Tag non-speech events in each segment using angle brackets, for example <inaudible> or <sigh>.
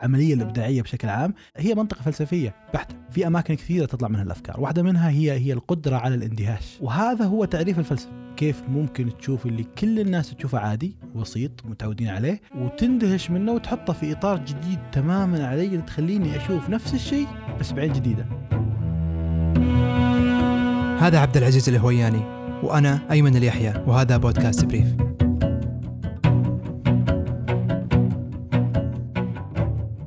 العملية الإبداعية بشكل عام هي منطقة فلسفية بحتة. في أماكن كثيرة تطلع منها الأفكار واحدة منها هي هي القدرة على الاندهاش. وهذا هو تعريف الفلسفة. كيف ممكن تشوف اللي كل الناس تشوفه عادي بسيط متعودين عليه وتندهش منه وتحطه في إطار جديد تماما علي تخليني أشوف نفس الشيء بس بعين جديدة. هذا عبد العزيز الهوياني وأنا أيمن اليحيى وهذا بودكاست بريف.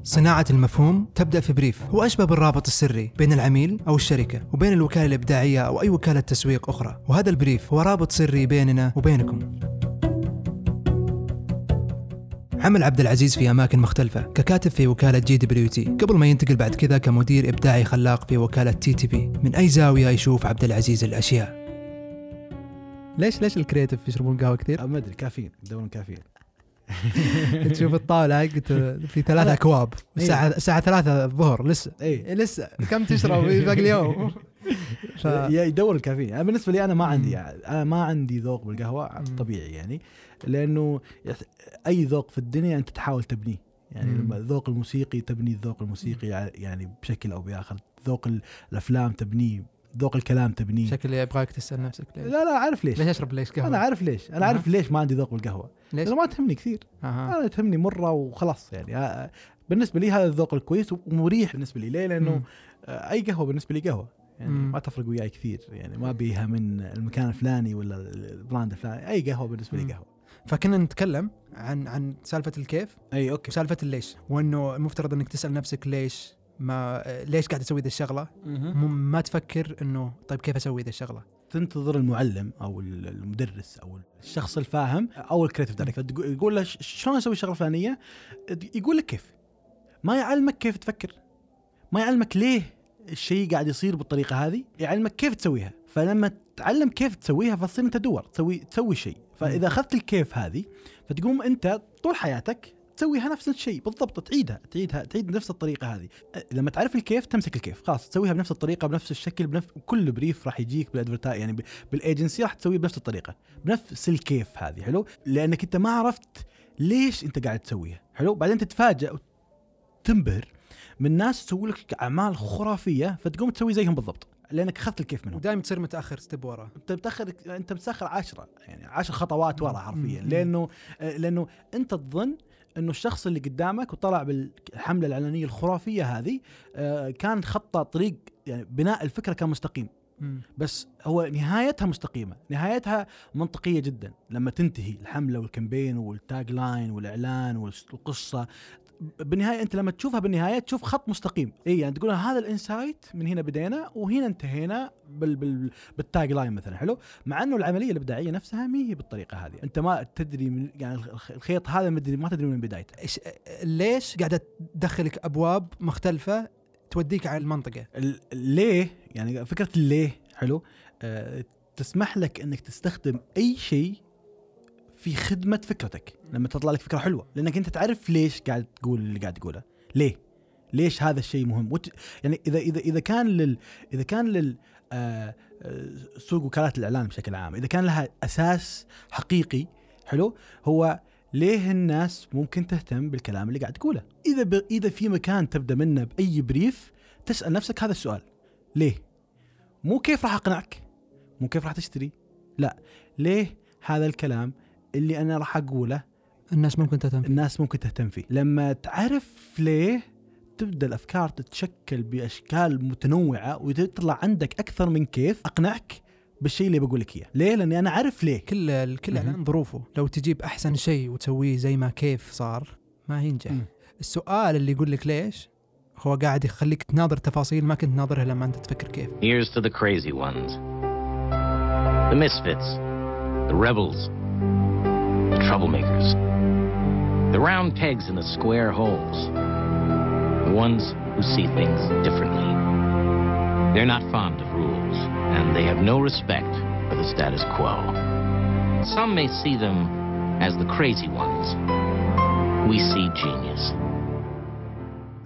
صناعة المفهوم تبدأ في brief. هو أشبه بالرابط السري بين العميل أو الشركة وبين الوكالة الإبداعية أو أي وكالة تسويق أخرى. وهذا ال brief هو رابط سري بيننا وبينكم. عمل عبد العزيز في أماكن مختلفة ككاتب في وكالة JWT. قبل ما ينتقل بعد كذا كمدير إبداعي خلاق في وكالة تي تي بي. من أي زاوية يشوف عبد العزيز الأشياء؟ ليش ليش ال creative يشربون قهوة كثير؟ ما أدري كافيين يدورون كافيين. <laughs> تشوف الطاولة حقت في ثلاث أكواب إيه. الساعة الساعة ثلاثة الظهر لسه. اي لسه. كم تشرب في <laughs> باقي اليوم؟ ف... يدور الكافيين. أنا بالنسبة لي أنا ما عندي أنا ما عندي ذوق بالقهوة. طبيعي يعني. لأنه أي ذوق في الدنيا أنت تحاول تبنيه. يعني. لما الذوق الموسيقي تبني الذوق الموسيقي يعني بشكل أو بآخر. ذوق ال- الأفلام تبنيه ذوق الكلام تبنيه شكلي يبغاك تسأل نفسك ليش؟ لا لا عارف ليش ليش أشرب ليش قهوة؟ أنا عارف ليش أنا. عارف ليش ما عندي ذوق بالقهوة ليش؟ لأنه ما تهمني كثير أها. أنا تهمني مرة وخلاص يعني آه، بالنسبة لي هذا الذوق الكويس ومريح بالنسبة لي ليه لأنه مم. آه، أي قهوة بالنسبة لي قهوة يعني مم. ما تفرق وياي كثير يعني ما بيها من المكان الفلاني ولا ال brand الفلاني أي قهوة بالنسبة لي. قهوة فكنا نتكلم عن عن سالفة الكيف أي okay وسالفة الليش وإنه المفترض إنك تسأل نفسك ليش ما ليش قاعد أسوي ذي الشغلة؟ ما تفكر إنه طيب كيف أسوي ذي الشغلة؟ تنتظر المعلم أو ال- المدرس أو الشخص الفاهم أو ال creative director يقول له ش- شلون أسوي الشغله الفلانيه يقول لك كيف. ما يعلمك كيف تفكر. ما يعلمك ليه الشيء قاعد يصير بالطريقة هذه. يعلمك كيف تسويها. فلما تتعلم كيف تسويها فتصير أنت تدور تسوي تسوي شيء. فإذا أخذت الكيف هذه فتقوم أنت طول حياتك تسويها نفس الشيء بالضبط تعيدها تعيدها تعيد بنفس الطريقة هذه. لما تعرف الكيف تمسك الكيف خلاص تسويها بنفس الطريقة بنفس الشكل بنفس كل brief راح يجيك بال adverta يعني بال agency راح تسويه بنفس الطريقة بنفس الكيف هذه حلو؟ لأنك أنت ما عرفت ليش أنت قاعد تسويها حلو؟ بعدين تتفاجئ وتنبهر من ناس تسوي لك أعمال خرافية فتقوم تسوي زيهم بالضبط لأنك أخذت الكيف منهم. ودائما تصير متأخر step ورا. أنت بتاخر أنت بتسخر عشرة يعني عشر خطوات ورا حرفيا. لأنه لأنه أنت تظن إنه الشخص اللي قدامك وطلع بالحملة الإعلانية الخرافية هذه آه، كان خطة طريق يعني بناء الفكرة كان مستقيم. بس هو نهايتها مستقيمة. نهايتها منطقية جدا. لما تنتهي الحملة وال campaign وال tagline والإعلان والقصة بالنهاية أنت لما تشوفها بالنهاية تشوف خط مستقيم. اي يعني تقول هذا ال insight من هنا بدينا وهنا انتهينا بال بال بال tagline مثلا حلو؟ مع إنه العملية الإبداعية نفسها ما هي بالطريقة هذه. أنت ما تدري من يعني الخ- الخيط هذا مدري ما تدري من بدايته. ليش قاعدة تدخلك أبواب مختلفة توديك على المنطقة؟ ال- ليه؟ يعني فكرة الليه حلو؟ آه تسمح لك إنك تستخدم أي شيء في خدمة فكرتك لما تطلع لك فكرة حلوة لأنك أنت تعرف ليش قاعد تقول اللي قاعد تقوله. ليه؟ ليش هذا الشيء مهم؟ وت... يعني اذا اذا إذا كان لل إذا كان لل آه آه، سوق وكالات الاعلان بشكل عام إذا كان لها أساس حقيقي حلو هو ليه الناس ممكن تهتم بالكلام اللي قاعد تقوله؟ إذا ب... إذا في مكان تبدأ منه بأي بريف تسأل نفسك هذا السؤال. ليه؟ مو كيف راح أقنعك؟ مو كيف راح تشتري؟ لا. ليه هذا الكلام اللي أنا راح أقوله الناس ممكن تهتم الناس ممكن تهتم فيه لما تعرف ليه تبدأ الأفكار تتشكل بأشكال متنوعة وتطلع عندك أكثر من كيف أقنعك بالشيء اللي بقول لك إياه ليه لأني أنا عارف ليه كل مهم. اعلان ظروفه لو تجيب أحسن شيء وتسويه زي ما كيف صار ما ينجح مم. السؤال اللي يقول لك ليش هو قاعد يخليك تناظر تفاصيل ما كنت ناظرها لما أنت تفكر كيف Here's to the crazy ones. The misfits. The rebels. The troublemakers. The round pegs in the square holes. The ones who see things differently. They're not fond of rules, and they have no respect for the status quo. Some may see them as the crazy ones. We see genius.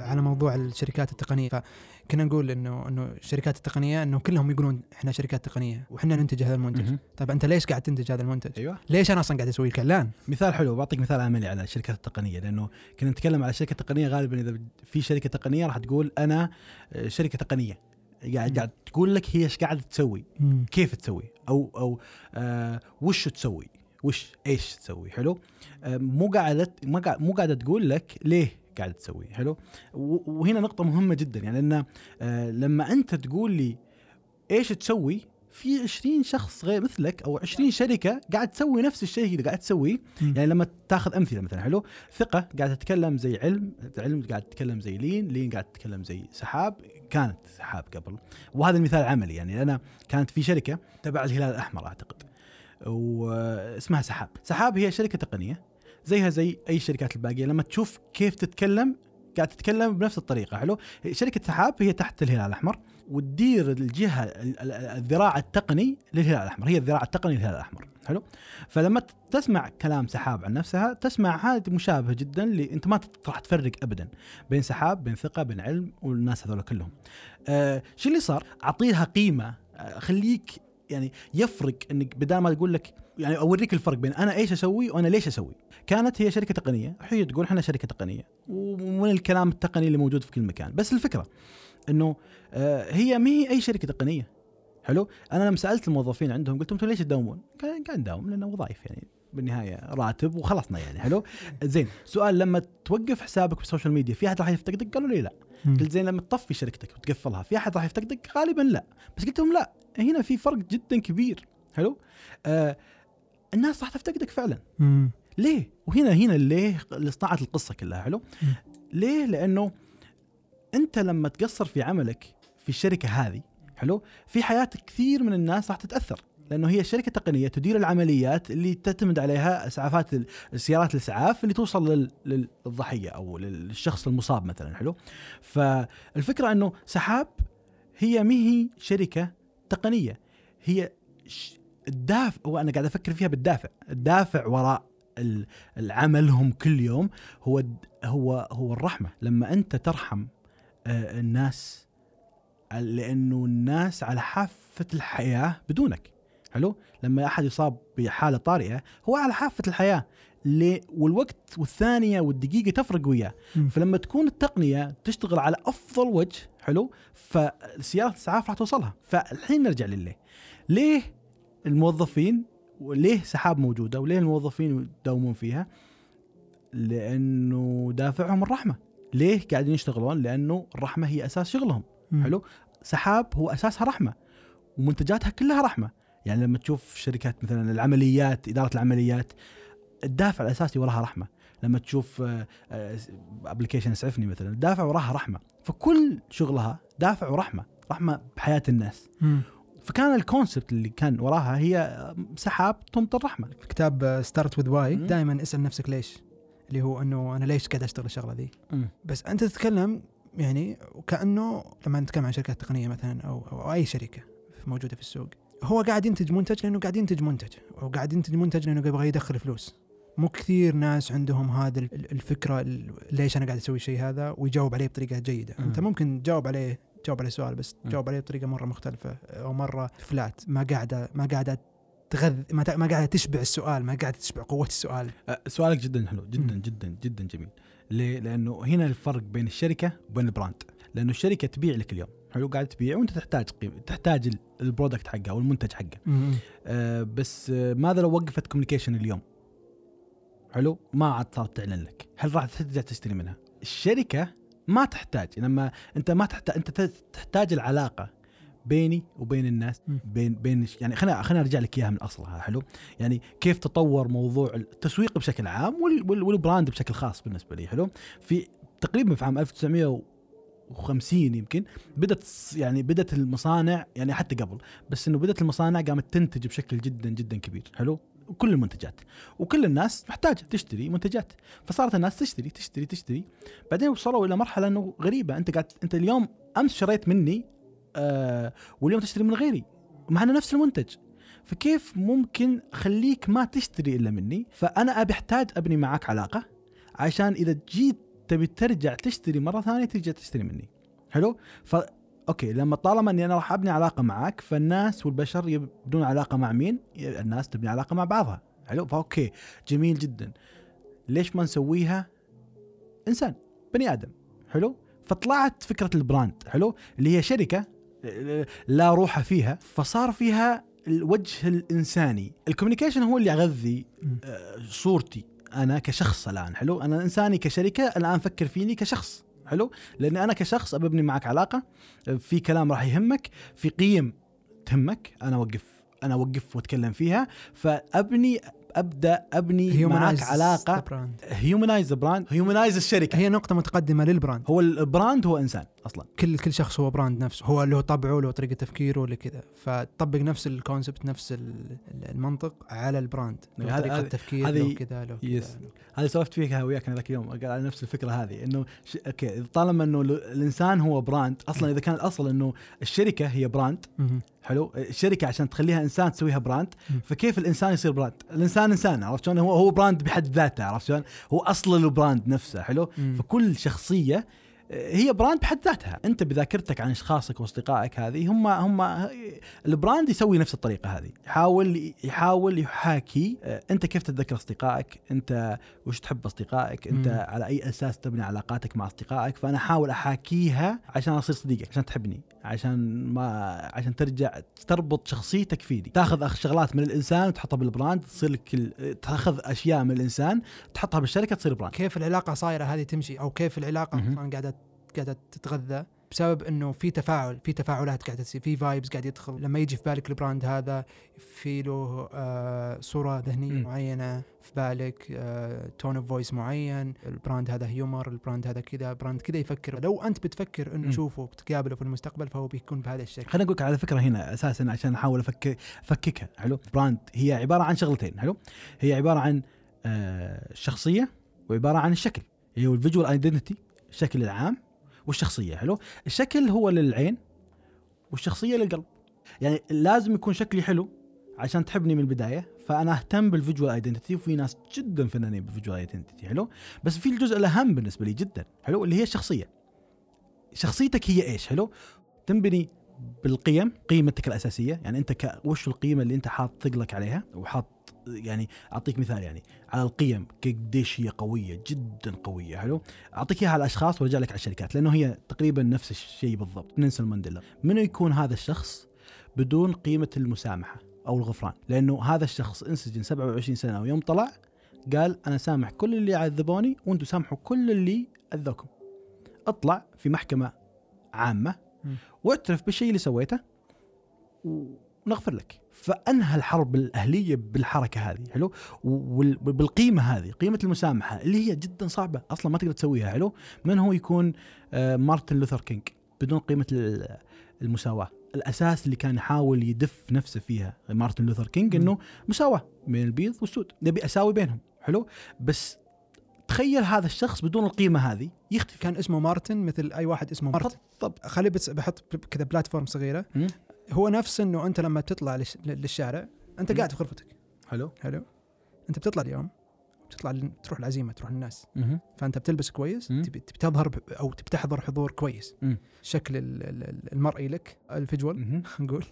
على موضوع الشركات التقنيه كنا نقول انه إنه الشركات التقنية إنه كلهم يقولون إحنا شركات تقنية وإحنا ننتج هذا المنتج. طيب أنت ليش قاعد تنتج هذا المنتج؟ أيوه. ليش أنا أصلا قاعد أسوي لك اعلان مثال حلو بعطيك مثال عملي على الشركات التقنية لأنه كنا نتكلم على شركة تقنية غالبا إذا في شركة تقنية راح تقول أنا آه، شركة تقنية. قاعد. قاعد تقول لك هي إيش قاعدة تسوي؟ كيف تسوي؟ أو أو آه وش تسوي؟ وش إيش تسوي؟ حلو؟ آه مو قاعدة قاعد- مو قاعدة تقول لك ليه؟ قاعدة تسوي حلو؟ وهنا نقطة مهمة جدا يعني لأن آه لما أنت تقول لي إيش تسوي في 20 شخص غير مثلك أو 20 شركة قاعد تسوي نفس الشيء اللي قاعد تسويه. يعني لما تاخذ أمثلة مثلا حلو؟ ثقة قاعد تتكلم زي علم علم قاعد تتكلم زي لين لين قاعد تتكلم زي سحاب. كانت سحاب قبل. وهذا المثال عملي يعني أنا كانت في شركة تبع الهلال الأحمر أعتقد. واسمها سحاب. سحاب هي شركة تقنية. زيها زي أي الشركات الباقية. لما تشوف كيف تتكلم قاعد تتكلم بنفس الطريقة حلو؟ شركة سحاب هي تحت الهلال الأحمر وتدير الجهة ال- ال- الذراع التقني للهلال الأحمر هي الذراع التقني للهلال الأحمر حلو؟ فلما تسمع كلام سحاب عن نفسها تسمع هذا مشابه جدا اللي أنت ما راح تفرق ابدا بين سحاب بين ثقة بين علم والناس هذول كلهم. آه شو اللي صار؟ أعطيها قيمة آه، خليك يعني يفرق إنك بدال ما تقول لك يعني أوريك الفرق بين أنا إيش أسوي وأنا ليش أسوي. كانت هي شركة تقنية. هي تقول إحنا شركة تقنية. ومن الكلام التقني اللي موجود في كل مكان. بس الفكرة إنه آه، هي ما هي أي شركة تقنية. حلو؟ أنا لما سألت الموظفين عندهم قلت لهم أنتم ليش تداومون؟ قاعد نداوم لأنه وظائف يعني بالنهاية راتب وخلصنا يعني. حلو؟ <laughs> زين سؤال لما توقف حسابك في ال social media في أحد راح يفتقدك؟ قالوا لي لا. قلت زين لما تطفي شركتك وتقفلها في أحد راح يفتقدك؟ غالبا لا. بس قلت لهم لا. هنا في فرق جدا كبير. حلو؟ آه الناس راح تفتقدك فعلا. مم. ليه؟ وهنا هنا ليه صنعت القصة كلها حلو؟ مم. ليه؟ لأنه أنت لما تقصر في عملك في الشركة هذه حلو؟ في حياة كثير من الناس راح تتأثر لأنه هي شركة تقنية تدير العمليات اللي تعتمد عليها اسعافات السيارات الاسعاف اللي توصل لل- للضحية أو للشخص المصاب مثلا حلو؟ فالفكرة إنه سحاب هي مهي شركة تقنية. هي الدافع وأنا قاعد أفكر فيها بالدافع. الدافع وراء ال- العملهم كل يوم هو هو هو الرحمة. لما أنت ترحم آه، الناس لأنه الناس على حافة الحياة بدونك. حلو؟ لما أحد يصاب بحالة طارئة هو على حافة الحياة؟ والوقت والثانية والدقيقة تفرق وياه. فلما تكون التقنية تشتغل على أفضل وجه حلو؟ فسيارة الإسعاف راح توصلها. فالحين نرجع لليه. ليه الموظفين وليه سحاب موجوده وليه الموظفين يداومون فيها؟ لأنه دافعهم الرحمة. ليه قاعدين يشتغلون؟ لأنه الرحمة هي أساس شغلهم. مم. حلو؟ سحاب هو أساسها رحمة. ومنتجاتها كلها رحمة. يعني لما تشوف شركات مثلا العمليات إدارة العمليات الدافع الأساسي وراها رحمة. لما تشوف ابلكيشن اسعفني مثلا الدافع وراها رحمة. فكل شغلها دافع ورحمة. رحمة بحياة الناس. مم. فكان ال concept اللي كان وراها هي سحاب تمطر رحمة في كتاب Start With Why. دائما اسأل نفسك ليش اللي هو إنه أنا ليش قاعد أشتغل الشغلة ذي. بس أنت تتكلم يعني وكانه لما نتكلم عن شركات تقنية مثلا أو أو أي شركة موجودة في السوق هو قاعد ينتج منتج لأنه قاعد ينتج منتج أو قاعد ينتج منتج لأنه يبغى يدخل فلوس مو كثير ناس عندهم هذا ال- الفكرة ال- ليش أنا قاعد أسوي الشيء هذا ويجاوب عليه بطريقة جيدة. أنت ممكن تجاوب عليه تجاوب عليه سؤال بس. تجاوب عليه بطريقة مرة مختلفة أو مرة flat ما قاعدة ما قاعدة تغذي ما ما قاعدة تشبع السؤال ما قاعدة تشبع قوة السؤال. أه، سؤالك جدا حلو جدا. جدا جدا جميل. ليه؟ لأنه هنا الفرق بين الشركة وبين ال brand. لأنه الشركة تبيع لك اليوم. حلو قاعد تبيع وأنت تحتاج قيمة تحتاج ال- ال product حقها أو المنتج حقها أه بس أه ماذا لو وقفت communication اليوم؟ حلو ما عاد صارت تعلن لك. هل راح ترجع تشتري منها؟ الشركة ما تحتاج. لما أنت ما تحتاج أنت تحتاج العلاقة بيني وبين الناس. بين بين يعني خلينا خلينا أرجع لك إياها من اصلها حلو. يعني كيف تطور موضوع التسويق بشكل عام وال- وال- والبراند بشكل خاص بالنسبة لي حلو. في تقريبا في عام 1950 يمكن بدأت يعني بدأت المصانع يعني حتى قبل بس إنه بدأت المصانع قامت تنتج بشكل جدا جدا كبير حلو. كل المنتجات. وكل الناس محتاجة تشتري منتجات. فصارت الناس تشتري تشتري تشتري. بعدين وصلوا إلى مرحلة إنه غريبة. أنت قاعد أنت اليوم أمس شريت مني آه واليوم تشتري من غيري. معنا نفس المنتج. فكيف ممكن أخليك ما تشتري إلا مني؟ فأنا أبي أحتاج أبني معك علاقة عشان إذا جيت تبي ترجع تشتري مرة ثانية ترجع تشتري مني. حلو؟ ف okay لما طالما إني أنا راح أبني علاقة معك فالناس والبشر يبنون علاقة مع مين؟ الناس تبني علاقة مع بعضها. حلو؟ ف okay جميل جدا. ليش ما نسويها؟ إنسان بني آدم. حلو؟ فطلعت فكرة ال brand. حلو؟ اللي هي شركة لا روح فيها فصار فيها الوجه الإنساني. ال communication هو اللي يغذي. آه، صورتي أنا كشخص الآن. حلو؟ أنا إنساني كشركة الآن فكر فيني كشخص. حلو؟ لاني أنا كشخص أبني معك علاقة في كلام راح يهمك في قيم تهمك أنا أوقف أنا أوقف وأتكلم فيها فأبني أبدأ أبني معك Humanize علاقة the brand. humanize brand humanize الشركة. هي نقطة متقدمة لل brand. هو ال brand هو إنسان أصلا. كل كل شخص هو brand نفسه هو له طبعه له طريقة تفكيره له كذا. فتطبق نفس ال concept نفس ال- المنطق على ال brand له هذا- طريقة هذا- تفكير هذه- له كذا له هذا سولفت فيها وياك أنا ذاك اليوم قال على نفس الفكرة هذه إنه ش... okay طالما إنه ال- الإنسان هو brand أصلا إذا كان الاصل إنه الشركة هي brand. حلو الشركة عشان تخليها إنسان تسويها brand. فكيف الإنسان يصير brand الإنسان إنسان عرفت شلون هو هو brand بحد ذاته عرفت شلون هو أصل ال brand نفسه حلو. فكل شخصية هي brand بحد ذاتها. أنت بذاكرتك عن أشخاصك وأصدقائك هذه هم هم ال brand يسوي نفس الطريقة هذه. يحاول يحاول يحاكي آه، أنت كيف تتذكر أصدقائك؟ أنت وش تحب أصدقائك؟ أنت مم. على أي أساس تبني علاقاتك مع أصدقائك؟ فأنا أحاول أحاكيها عشان أصير صديقك عشان تحبني. عشان ما عشان ترجع تربط شخصيتك فيني. تاخذ أخ- شغلات من الإنسان وتحطها بال brand تصير لك ال- تاخذ أشياء من الإنسان تحطها بالشركة تصير brand. كيف العلاقة صايرة هذه تمشي؟ أو كيف. أصلا قاعدة قاعدة تتغذى؟ بسبب إنه في تفاعل في تفاعلات قاعدة تصير في vibes قاعد يدخل. لما يجي في بالك ال brand هذا في له آه صورة ذهنية مم. معينة في بالك tone of voice معين ال brand هذا humor ال brand هذا كذا brand كذا يفكر. لو أنت بتفكر إنه. تشوفه بتقابله في المستقبل فهو بيكون بهذا الشكل. خليني أقول على فكرة هنا أساسا عشان أحاول افك أفككها. حلو؟ brand هي عبارة عن شغلتين حلو؟ هي عبارة عن آه شخصية وعبارة عن الشكل. هي هو ال visual identity الشكل العام والشخصية حلو؟ الشكل هو للعين والشخصية للقلب. يعني لازم يكون شكلي حلو عشان تحبني من البداية فأنا أهتم بال visual identity وفي ناس جدا فنانين بال visual identity حلو؟ بس في الجزء الأهم بالنسبة لي جدا حلو؟ اللي هي الشخصية. شخصيتك هي إيش حلو؟ تنبني بالقيم قيمتك الأساسية يعني أنت. وش القيمة اللي أنت حاط ثقلك عليها وحاط يعني أعطيك مثال يعني على القيم قديش هي قوية جدا قوية حلو أعطيك إياها على الأشخاص وأرجع لك على الشركات لأنه هي تقريبا نفس الشيء بالضبط نيلسون مانديلا منو يكون هذا الشخص بدون قيمة المسامحة أو الغفران لأنه هذا الشخص انسجن 27 سنة ويوم طلع قال أنا سامح كل اللي عذبوني وأنتم سامحوا كل اللي أذوكم اطلع في محكمة عامة. واعترف بالشيء اللي سويته ونغفر لك. فأنهى الحرب الأهلية بالحركة هذه حلو؟ وبالقيمه هذه قيمة المسامحة اللي هي جدا صعبة أصلا ما تقدر تسويها حلو؟ من هو يكون آه، مارتن لوثر كينج بدون قيمة ال- المساواة؟ الأساس اللي كان يحاول يدف نفسه فيها مارتن لوثر كينج. إنه مساواة بين البيض والسود نبي أساوي بينهم حلو؟ بس تخيل هذا الشخص بدون القيمة هذه. يختفي. كان اسمه مارتن مثل أي واحد اسمه مارتن. طب خلي بس بحط كذا platform صغيرة. هو نفس إنه أنت لما تطلع للش- للشارع أنت. قاعد في غرفتك. حلو. حلو. أنت بتطلع اليوم بتطلع تروح العزيمة تروح للناس. مهم. فأنت بتلبس كويس. تبي تظهر ب- أو تبي تحضر حضور كويس. ال- ال- المرئي لك ال visual. <laughs> نقول.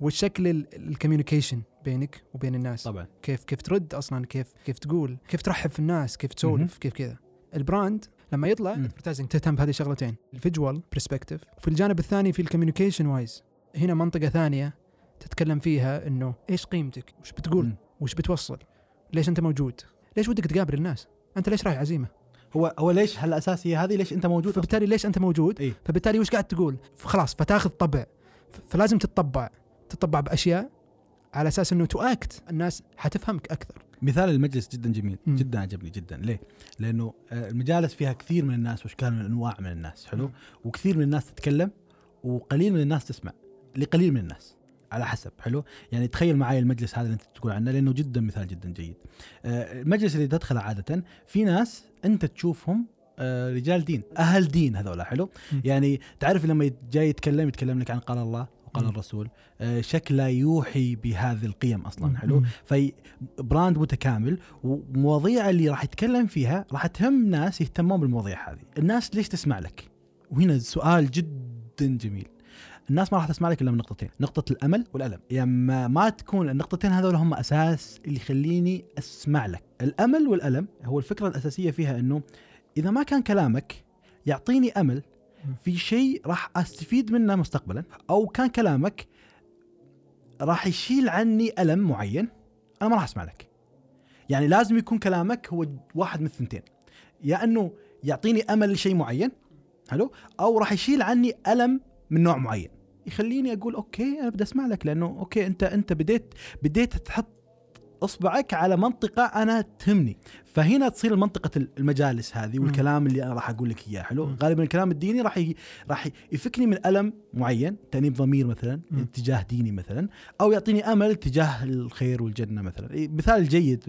والشكل ال communication بينك وبين الناس. طبعا. كيف كيف ترد أصلا كيف كيف تقول كيف ترحب في الناس كيف. تسولف كيف كذا. ال brand لما يطلع مم. advertising تهتم بهذه الشغلتين ال visual perspective وفي الجانب الثاني في ال communication wise هنا منطقة ثانية تتكلم فيها إنه إيش قيمتك؟ وش بتقول؟ مم. وش بتوصل؟ ليش أنت موجود؟ ليش ودك تقابل الناس؟ أنت ليش رايح عزيمة؟ هو هو ليش هالأساسية هذه؟ ليش أنت موجود؟ فبالتالي ليش أنت موجود؟ اي فبالتالي وش قاعد تقول؟ خلاص فتاخذ طبع. فلازم تتطبع. تتطبع بأشياء على أساس إنه تؤكت الناس حتفهمك أكثر مثال المجلس جدا جميل مم. جدا عجبني جدا ليه؟ لأنه آه، المجالس فيها كثير من الناس وإشكال من الأنواع من الناس حلو؟ مم. وكثير من الناس تتكلم وقليل من الناس تسمع لقليل من الناس على حسب حلو يعني تخيل معي المجلس هذا اللي أنت تقول عنه لأنه جدا مثال جدا جيد آه، المجلس اللي تدخله عادة في ناس أنت تشوفهم آه، رجال دين أهل دين هذول حلو. يعني تعرف لما جاي يتكلم يتكلم لك عن قال الله وقال مم. الرسول آه، شكله يوحي بهذه القيم أصلا. حلو؟ في براند متكامل ومواضيع اللي راح يتكلم فيها راح تهم ناس يهتمون بالمواضيع هذه. الناس ليش تسمع لك؟ وهنا سؤال جدا جميل. الناس ما راح تسمع لك إلا من نقطتين نقطة الأمل والألم. يا اما ما تكون النقطتين هذول هم أساس اللي يخليني أسمع لك. الأمل والألم هو الفكرة الأساسية فيها إنه إذا ما كان كلامك يعطيني أمل في شيء راح أستفيد منه مستقبلا أو كان كلامك راح يشيل عني ألم معين أنا ما راح أسمع لك. يعني لازم يكون كلامك هو واحد من الثنتين. يا إنه يعطيني أمل لشيء معين حلو؟ أو راح يشيل عني ألم من نوع معين. يخليني أقول okay أنا بدي أسمع لك لأنه okay أنت أنت بديت بديت تحط أصبعك على منطقة أنا تهمني. فهنا تصير منطقه المجالس هذه والكلام اللي أنا راح أقول لك إياه حلو. غالبا الكلام الديني راح ي... راح يفكني من ألم معين تأنيب ضمير مثلا. اتجاه ديني مثلا أو يعطيني أمل تجاه الخير والجنة مثلا. مثال جيد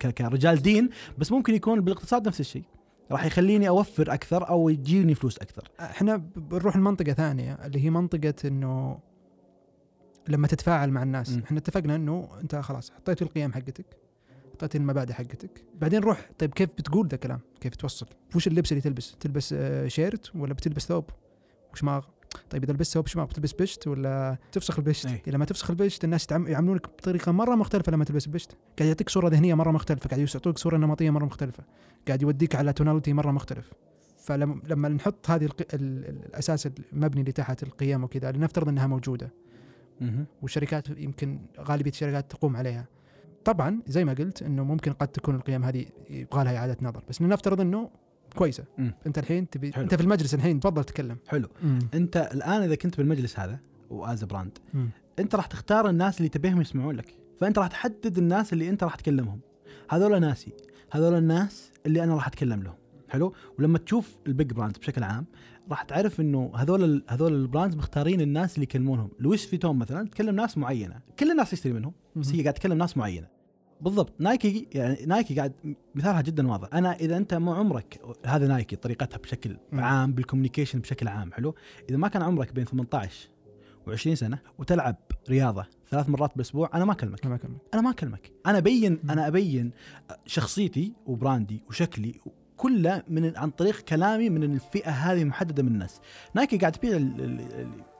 ك- كرجال دين بس ممكن يكون بالاقتصاد نفس الشيء. راح يخليني أوفر أكثر أو يجيني فلوس أكثر. إحنا بنروح لمنطقة ثانية اللي هي منطقة إنه لما تتفاعل مع الناس. إحنا اتفقنا إنه أنت خلاص حطيت القيم حقتك حطيت المبادئ حقتك. بعدين روح طيب كيف بتقول ذا الكلام كيف توصل؟ وش اللبس اللي تلبس؟ تلبس آه، shirt ولا بتلبس ثوب؟ وشماغ طيب إذا لبست ثوب شماغ بتلبس بشت ولا تفسخ البشت؟ أي. لما تفسخ البشت الناس يعاملونك بطريقة مرة مختلفة لما تلبس البشت قاعد يعطيك صورة ذهنية مرة مختلفة قاعد يعطوك صورة نمطية مرة مختلفة قاعد يوديك على tonality مرة مختلف. فلما لما نحط هذه الأساس المبني اللي تحت القيم وكذا لنفترض إنها موجودة. والشركات يمكن غالبية الشركات تقوم عليها. طبعا زي ما قلت إنه ممكن قد تكون القيم هذه يبغى لها إعادة نظر بس نفترض إنه كويسة. مم. أنت الحين تبي حلو. أنت في المجلس الحين تفضل تكلم حلو. أنت الآن إذا كنت بالمجلس هذا و as brand مم. أنت راح تختار الناس اللي تبيهم يسمعون لك فأنت راح تحدد الناس اللي أنت راح تكلمهم. هذول ناسي هذول الناس اللي أنا راح أتكلم لهم. حلو؟ ولما تشوف ال big brands بشكل عام راح تعرف إنه هذول هذول ال brands مختارين الناس اللي يكلمونهم. لويس فيتون مثلا؟ تكلم ناس معينة. كل الناس يشتري منهم. بس هي قاعد تكلم ناس معينة. بالضبط. نايكي يعني نايكي قاعد مثالها جدا واضح. أنا إذا أنت مو عمرك هذا نايكي طريقتها بشكل. عام بال communication بشكل عام حلو؟ إذا ما كان عمرك بين 18 و20 سنة وتلعب رياضة ثلاث مرات بالأسبوع أنا ما أكلمك. ما أكلم. أنا ما أكلمك. أنا ابين. أنا أبين شخصيتي و brand ي وشكلي كله من عن طريق كلامي من الفئة هذه محددة من الناس. نايكي قاعد تبيع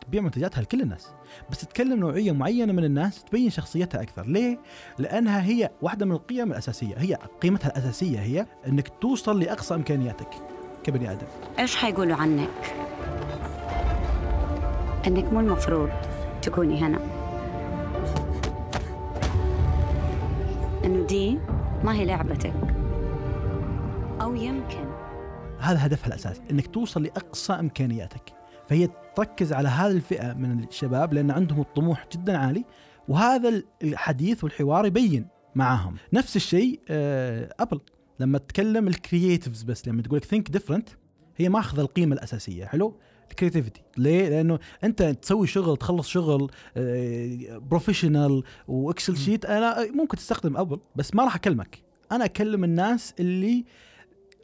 تبيع منتجاتها لكل الناس بس تتكلم نوعية معينة من الناس تبين شخصيتها أكثر. ليه؟ لأنها هي واحدة من القيم الأساسية هي قيمتها الأساسية هي إنك توصل لأقصى إمكانياتك كبني آدم. إيش حيقولوا عنك؟ إنك مو المفروض تكوني هنا. انه دي ما هي لعبتك. يمكن. هذا هدفها الأساسي إنك توصل لأقصى إمكانياتك. فهي تركز على هذه الفئة من الشباب لأن عندهم الطموح جدا عالي وهذا الحديث والحوار يبين معاهم. نفس الشيء آه، أبل. لما تتكلم ال creatives بس لما تقول think different هي ماخذة القيمة الأساسية حلو؟ ال creativity ليه؟ لأنه أنت تسوي شغل تخلص شغل professional و Excel sheet أنا ممكن تستخدم أبل بس ما راح أكلمك. أنا أكلم الناس اللي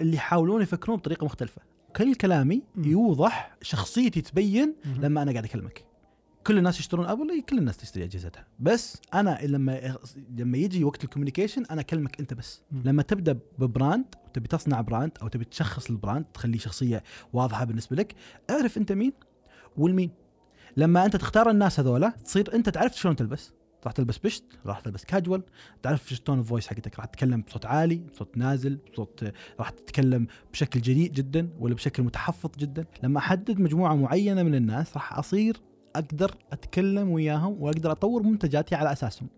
اللي يحاولون يفكرون بطريقة مختلفة كل كلامي مم. يوضح شخصيتي تبين مم. لما أنا قاعد أكلمك كل الناس يشترون أبل كل الناس تشتري أجهزتها بس أنا لما لما يجي وقت ال communication أنا أكلمك أنت بس. لما تبدأ ب brand وتبي تصنع brand أو تبي تشخص ال brand تخليه شخصية واضحة بالنسبة لك اعرف أنت مين والمين لما أنت تختار الناس هذولا تصير أنت تعرف شلون تلبس راح تلبس بشت راح تلبس كاجوال تعرف إيش تون الفويس حقتك؟ راح تتكلم بصوت عالي بصوت نازل بصوت راح تتكلم بشكل جريء جدا ولا بشكل متحفظ جدا. لما أحدد مجموعة معينة من الناس راح أصير أقدر أتكلم وياهم وأقدر أطور منتجاتي على أساسهم.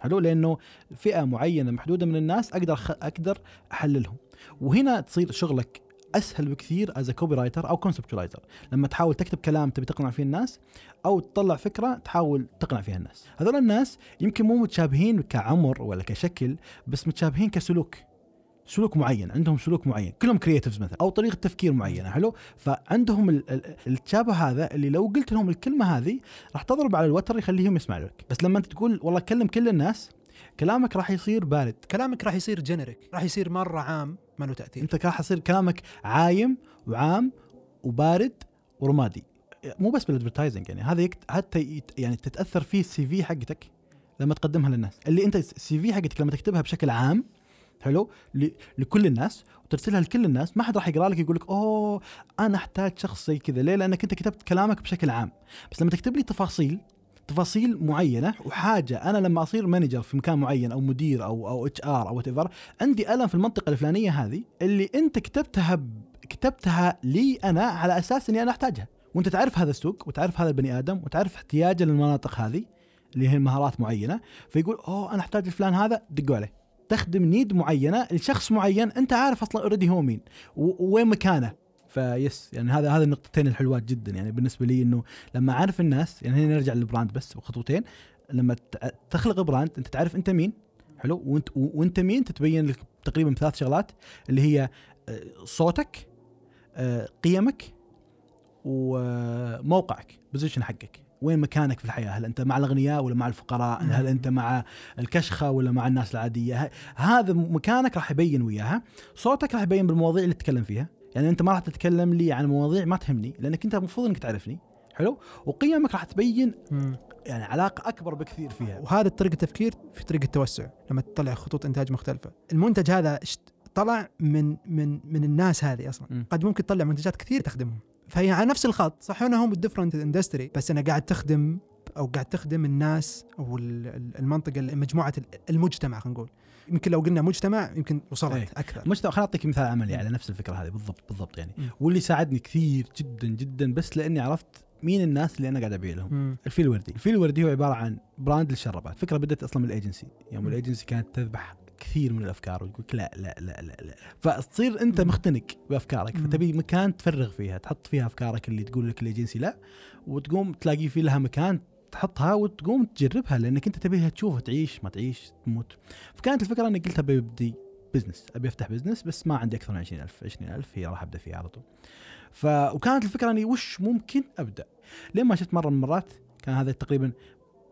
حلو؟ لأنه فئة معينة محدودة من الناس أقدر. أقدر أحللهم. وهنا تصير شغلك أسهل بكثير as copywriter أو conceptualizer لما تحاول تكتب كلام تبي تقنع فيه الناس أو تطلع فكرة تحاول تقنع فيها الناس. هذول الناس يمكن مو متشابهين كعمر ولا كشكل بس متشابهين كسلوك. سلوك معين عندهم سلوك معين. كلهم creatives مثلا أو طريقة تفكير معينة حلو؟ فعندهم ال- ال- التشابه هذا اللي لو قلت لهم الكلمة هذه راح تضرب على الوتر يخليهم يسمعوا لك. بس لما أنت تقول والله كلم كل الناس كلامك راح يصير بارد. كلامك راح يصير generic راح يصير مرة عام. ما له تأثير. انت راح يصير كلامك عايم وعام وبارد ورمادي. مو بس بال advertising يعني هذا يكت... حتى. يعني تتأثر فيه ال CV حقتك لما تقدمها للناس. اللي انت ال CV حقتك لما تكتبها بشكل عام حلو ل- لكل الناس وترسلها لكل الناس ما حد راح يقرأ لك يقول لك oh أنا أحتاج شخص زي كذا. ليه؟ لأنك انت كتبت كلامك بشكل عام. بس لما تكتب لي تفاصيل تفاصيل معينة وحاجة أنا لما أصير manager في مكان معين أو مدير أو أو HR أو what عندي ألم في المنطقة الفلانية هذه اللي أنت كتبتها. كتبتها لي أنا على أساس إني أنا أحتاجها. وأنت تعرف هذا السوق وتعرف هذا البني آدم وتعرف احتياجه للمناطق هذه اللي هي مهارات معينة فيقول oh أنا أحتاج الفلان هذا. دقوا عليه. تخدم need معينة لشخص معين أنت عارف أصلا already هو مين و- ووين مكانه. فيس يعني هذا هذه النقطتين الحلوات جدا. يعني بالنسبة لي إنه لما أعرف الناس يعني هنا نرجع لل brand بس وخطوتين لما تخلق brand أنت تعرف أنت مين حلو؟ وانت وأنت مين تتبين لك تقريبا ثلاث شغلات اللي هي آه، صوتك آه، قيمك وموقعك position حقك. وين مكانك في الحياة؟ هل أنت مع الأغنياء ولا مع الفقراء؟ هل أنت مع الكشخة ولا مع الناس العادية؟ هذا مكانك راح يبين وياها. صوتك راح يبين بالمواضيع اللي تتكلم فيها. يعني أنت ما راح تتكلم لي عن مواضيع ما تهمني لأنك أنت المفروض إنك تعرفني حلو؟ وقيمك راح تبين يعني علاقة أكبر بكثير فيها. وهذا طريقة التفكير في طريقة التوسع لما تطلع خطوط إنتاج مختلفة. المنتج هذا طلع من من من الناس هذه أصلا. مم. قد ممكن تطلع منتجات كثير تخدمهم. فهي على نفس الخط صح انهم different industry بس أنا قاعد تخدم أو قاعد تخدم الناس أو ال- ال- المنطقة مجموعة ال- المجتمع خلينا نقول. يمكن لو قلنا مجتمع يمكن وصلت أي. أكثر مجتمع خليني أعطيك مثال عملي على نفس الفكرة هذه بالضبط بالضبط يعني مم. واللي ساعدني كثير جدا جدا بس لأني عرفت مين الناس اللي أنا قاعد ابيع لهم مم. الفيل الوردي الفيل الوردي هو عبارة عن brand للشربات فكرة بدأت أصلا من الإيجنسي يوم مم. الإيجنسي كانت تذبح كثير من الأفكار وتقول لك لا لا لا لا لا فتصير أنت. مختنق بأفكارك. فتبي مكان تفرغ فيها تحط فيها أفكارك اللي تقول لك الإيجنسي لا وتقوم تلاقي في لها مكان تحطها وتقوم تجربها لأنك أنت تبيها تشوفها تعيش ما تعيش تموت. فكانت الفكرة أني قلت أبدي business أبي أفتح business بس ما عندي أكثر من 20000 20000 هي راح أبدأ فيها على طول. ف وكانت الفكرة أني وش ممكن أبدأ؟ لين ما شفت مرة من المرات كان هذا تقريبا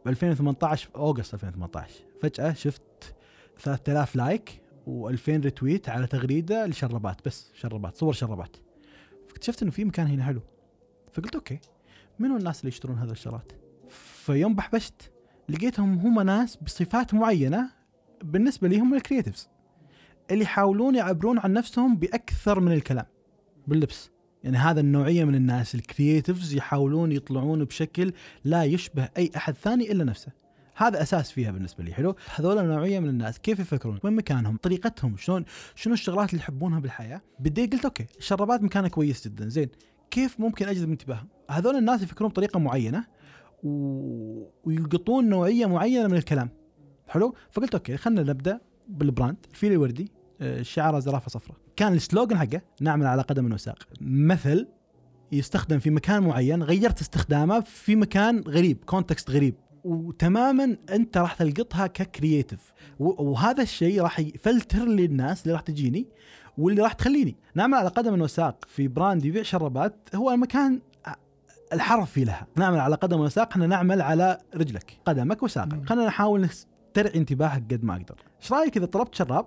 ب 2018 August 2018 فجأة شفت 3000 like و2000 retweet على تغريدة لشربات بس شربات صور شربات فاكتشفت إنه في مكان هنا حلو. فقلت okay منو الناس اللي يشترون هذا الشغلات فيوم بحبشت لقيتهم هم ناس بصفات معينة بالنسبة لي هم ال creatives اللي يحاولون يعبرون عن نفسهم بأكثر من الكلام باللبس. يعني هذا النوعية من الناس ال creatives يحاولون يطلعون بشكل لا يشبه أي أحد ثاني إلا نفسه. هذا أساس فيها بالنسبة لي حلو؟ هذول النوعية من الناس. كيف يفكرون؟ وين مكانهم؟ طريقتهم؟ شلون؟ شنو الشغلات اللي يحبونها بالحياة؟ بدي قلت okay الشرابات مكانها كويس جدا زين. كيف ممكن أجذب انتباههم؟ هذول الناس يفكرون بطريقة معينة و... ويلقطون نوعية معينة من الكلام. حلو؟ فقلت okay خلينا نبدأ بال brand. الفيل الوردي آه، شعاره زرافة صفراء. كان ال slogan حقه نعمل على قدم وساق مثل يستخدم في مكان معين غيرت استخدامه في مكان غريب context غريب. وتماما أنت راح تلقطها ك creative وهذا الشيء راح يفلتر لي الناس اللي راح تجيني واللي راح تخليني. نعمل على قدم وساق في brand يبيع شرابات. هو المكان الحرفي لها. نعمل على قدم وساق إحنا نعمل على رجلك. قدمك وساقك. خلينا نحاول نسترعي انتباهك قد ما أقدر. إيش رأيك إذا طلبت شراب؟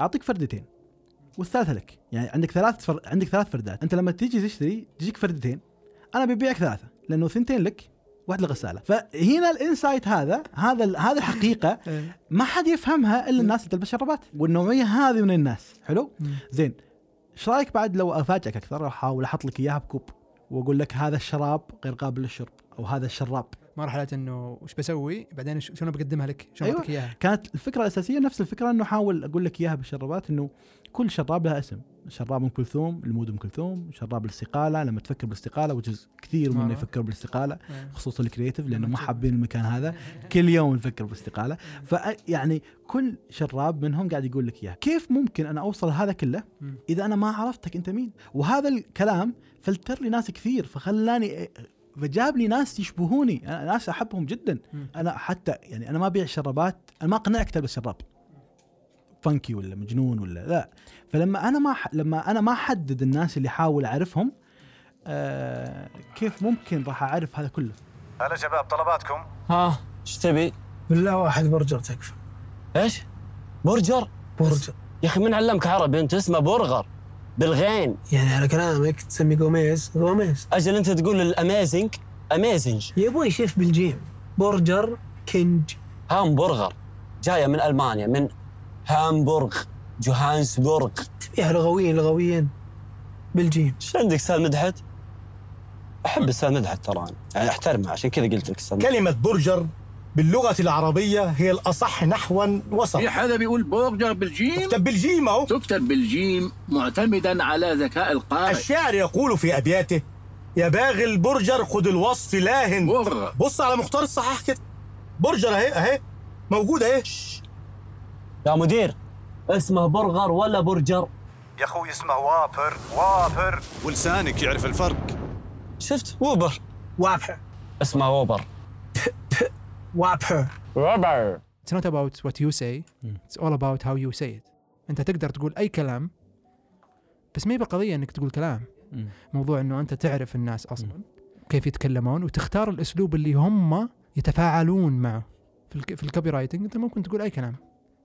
أعطيك فردتين. والثالثة لك. يعني عندك ثلاث فر... عندك ثلاث فردات. أنت لما تيجي تشتري تجيك فردتين. أنا ببيعك ثلاثة. لأنه ثنتين لك واحد لغسالة. فهنا ال insight هذا هذا هذه الحقيقة <laughs> ما حد يفهمها إلا الناس اللي تلبس شرابات والنوعية هذه من الناس. حلو. زين. إيش رأيك بعد لو أفاجئك أكثر أحاول أحط لك إياها بكوب؟ وأقول لك هذا الشراب غير قابل للشرب أو هذا الشراب. مرحلة إنه وش بسوي؟ بعدين شلون بقدمها لك؟ شلون أيوة. إياها؟ كانت الفكرة الأساسية نفس الفكرة إنه أحاول أقول لك إياها بالشرابات إنه كل شراب لها اسم شراب ام كلثوم المود ام كلثوم شراب الاستقالة لما تفكر بالاستقالة وجزء كثير منا. يفكر بالاستقالة إيه. خصوصا ال creative لأنه ما. حابين المكان هذا كل يوم نفكر بالاستقالة فيعني كل شراب منهم قاعد يقول لك إياه كيف ممكن أنا أوصل هذا كله. إذا أنا ما عرفتك أنت مين وهذا الكلام فلتر لي ناس كثير فخلاني فجاب لي ناس يشبهوني أنا ناس أحبهم جدا. أنا حتى يعني أنا ما أبيع شرابات أنا ما أقنعك تلبس شراب فانكي ولا مجنون ولا لا. فلما أنا ما ح... لما أنا ما أحدد الناس اللي احاول أعرفهم آه كيف ممكن راح أعرف هذا كله؟ هلا شباب طلباتكم؟ ها إيش تبي؟ بالله واحد برجر تكفى. إيش؟ برجر؟ برجر. يا أخي من علمك عربي أنت؟ اسمه برغر. بالغين. يعني على كلامك تسمي قوميز قوميز أجل أنت تقول ال amazing amazing يا أبوي شيف بالجيم. برجر كنج. هامبرغر جاية من ألمانيا من هامبورغ جوهانسبورغ. تبيها لغويين لغويين. بالجيم إيش عندك أستاذ مدحت؟ أحب أستاذ مدحت ترى أنا. يعني احترمه عشان كذا قلت لك أستاذ مدحت. كلمة برجر باللغة العربية هي الأصح نحوا وسط. في حدا بيقول برجر بالجيم تكتب بالجيم أهو. تكتب بالجيم معتمدا على ذكاء القارئ. الشاعر يقول في أبياته يا باغي البرجر خد الوصف لاهن. برجر بص على مختار الصحاح كده. برجر أهي أهي. موجودة أهي. يا مدير. اسمه برغر ولا برجر؟ يا أخوي اسمه وافر وافر ولسانك يعرف الفرق. شفت؟ ووبر وابحر اسمه ووبر وابحر ووبر It's not about what you say. It's all about how you say it. أنت تقدر تقول أي كلام بس ما هي بالقضية أنك تقول كلام. موضوع أنه أنت تعرف الناس أصلا كيف يتكلمون وتختار الأسلوب اللي هم يتفاعلون معه. في, الك... في ال copywriting أنت ممكن تقول أي كلام.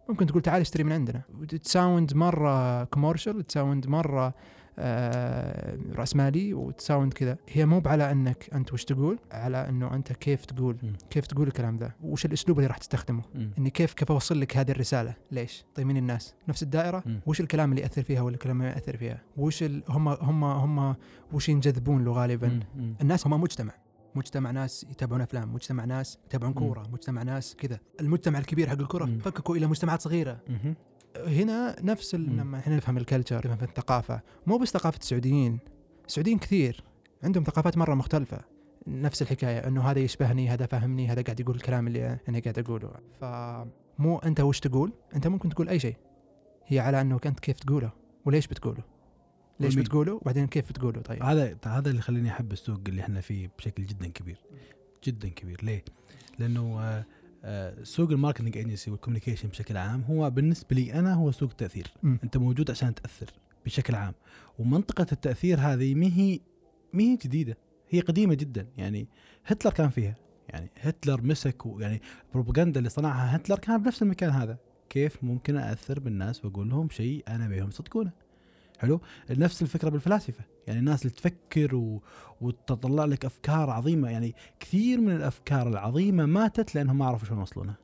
ممكن تقول تعال اشتري من عندنا. ت sound مرة commercial ت sound مرة آه رأسمالي وت sound كذا. هي مو على أنك أنت وش تقول على إنه أنت كيف تقول. كيف تقول الكلام ذا. وش الأسلوب اللي راح تستخدمه. إني كيف كيف أوصل لك هذه الرسالة؟ ليش؟ طيب مين الناس. نفس الدائرة. وش الكلام اللي يأثر فيها ولا الكلام اللي ما يأثر فيها؟ وش. هم هم هم وش ينجذبون له غالبا. الناس هم مجتمع. مجتمع ناس يتابعون أفلام مجتمع ناس يتابعون مم. كورة مجتمع ناس كذا. المجتمع الكبير حق الكرة مم. فككوا إلى مجتمعات صغيرة. مهم. هنا نفس مم. لما إحنا نفهم الكلتشر نفهم الثقافة. مو بس ثقافة السعوديين السعوديين كثير. عندهم ثقافات مرة مختلفة. نفس الحكاية إنه هذا يشبهني هذا فهمني هذا قاعد يقول الكلام اللي أنا قاعد أقوله. فمو أنت وش تقول؟ أنت ممكن تقول أي شيء. هي على انه أنت كيف تقوله وليش بتقوله. ليش؟ بتقوله؟ وبعدين كيف بتقوله؟ طيب. هذا هذا اللي يخليني أحب السوق اللي إحنا فيه بشكل جدا كبير. جدا كبير. ليه؟ لأنه آه، آه، سوق ال marketing agency وال communication بشكل عام هو بالنسبة لي أنا هو سوق تأثير. مم. أنت موجود عشان تأثر بشكل عام. ومنطقة التأثير هذه ما هي ما هي جديدة. هي قديمة جدا. يعني هتلر كان فيها. يعني هتلر مسك يعني البروباغندا اللي صنعها هتلر كان بنفس المكان هذا. كيف ممكن اثر بالناس وأقول لهم شيء أنا بيهم يصدقونه؟ حلو؟ نفس الفكرة بالفلاسفة. يعني الناس اللي تفكر و... وتطلع لك أفكار عظيمة. يعني كثير من الأفكار العظيمة ماتت لأنهم ما عرفوا شلون يوصلونها.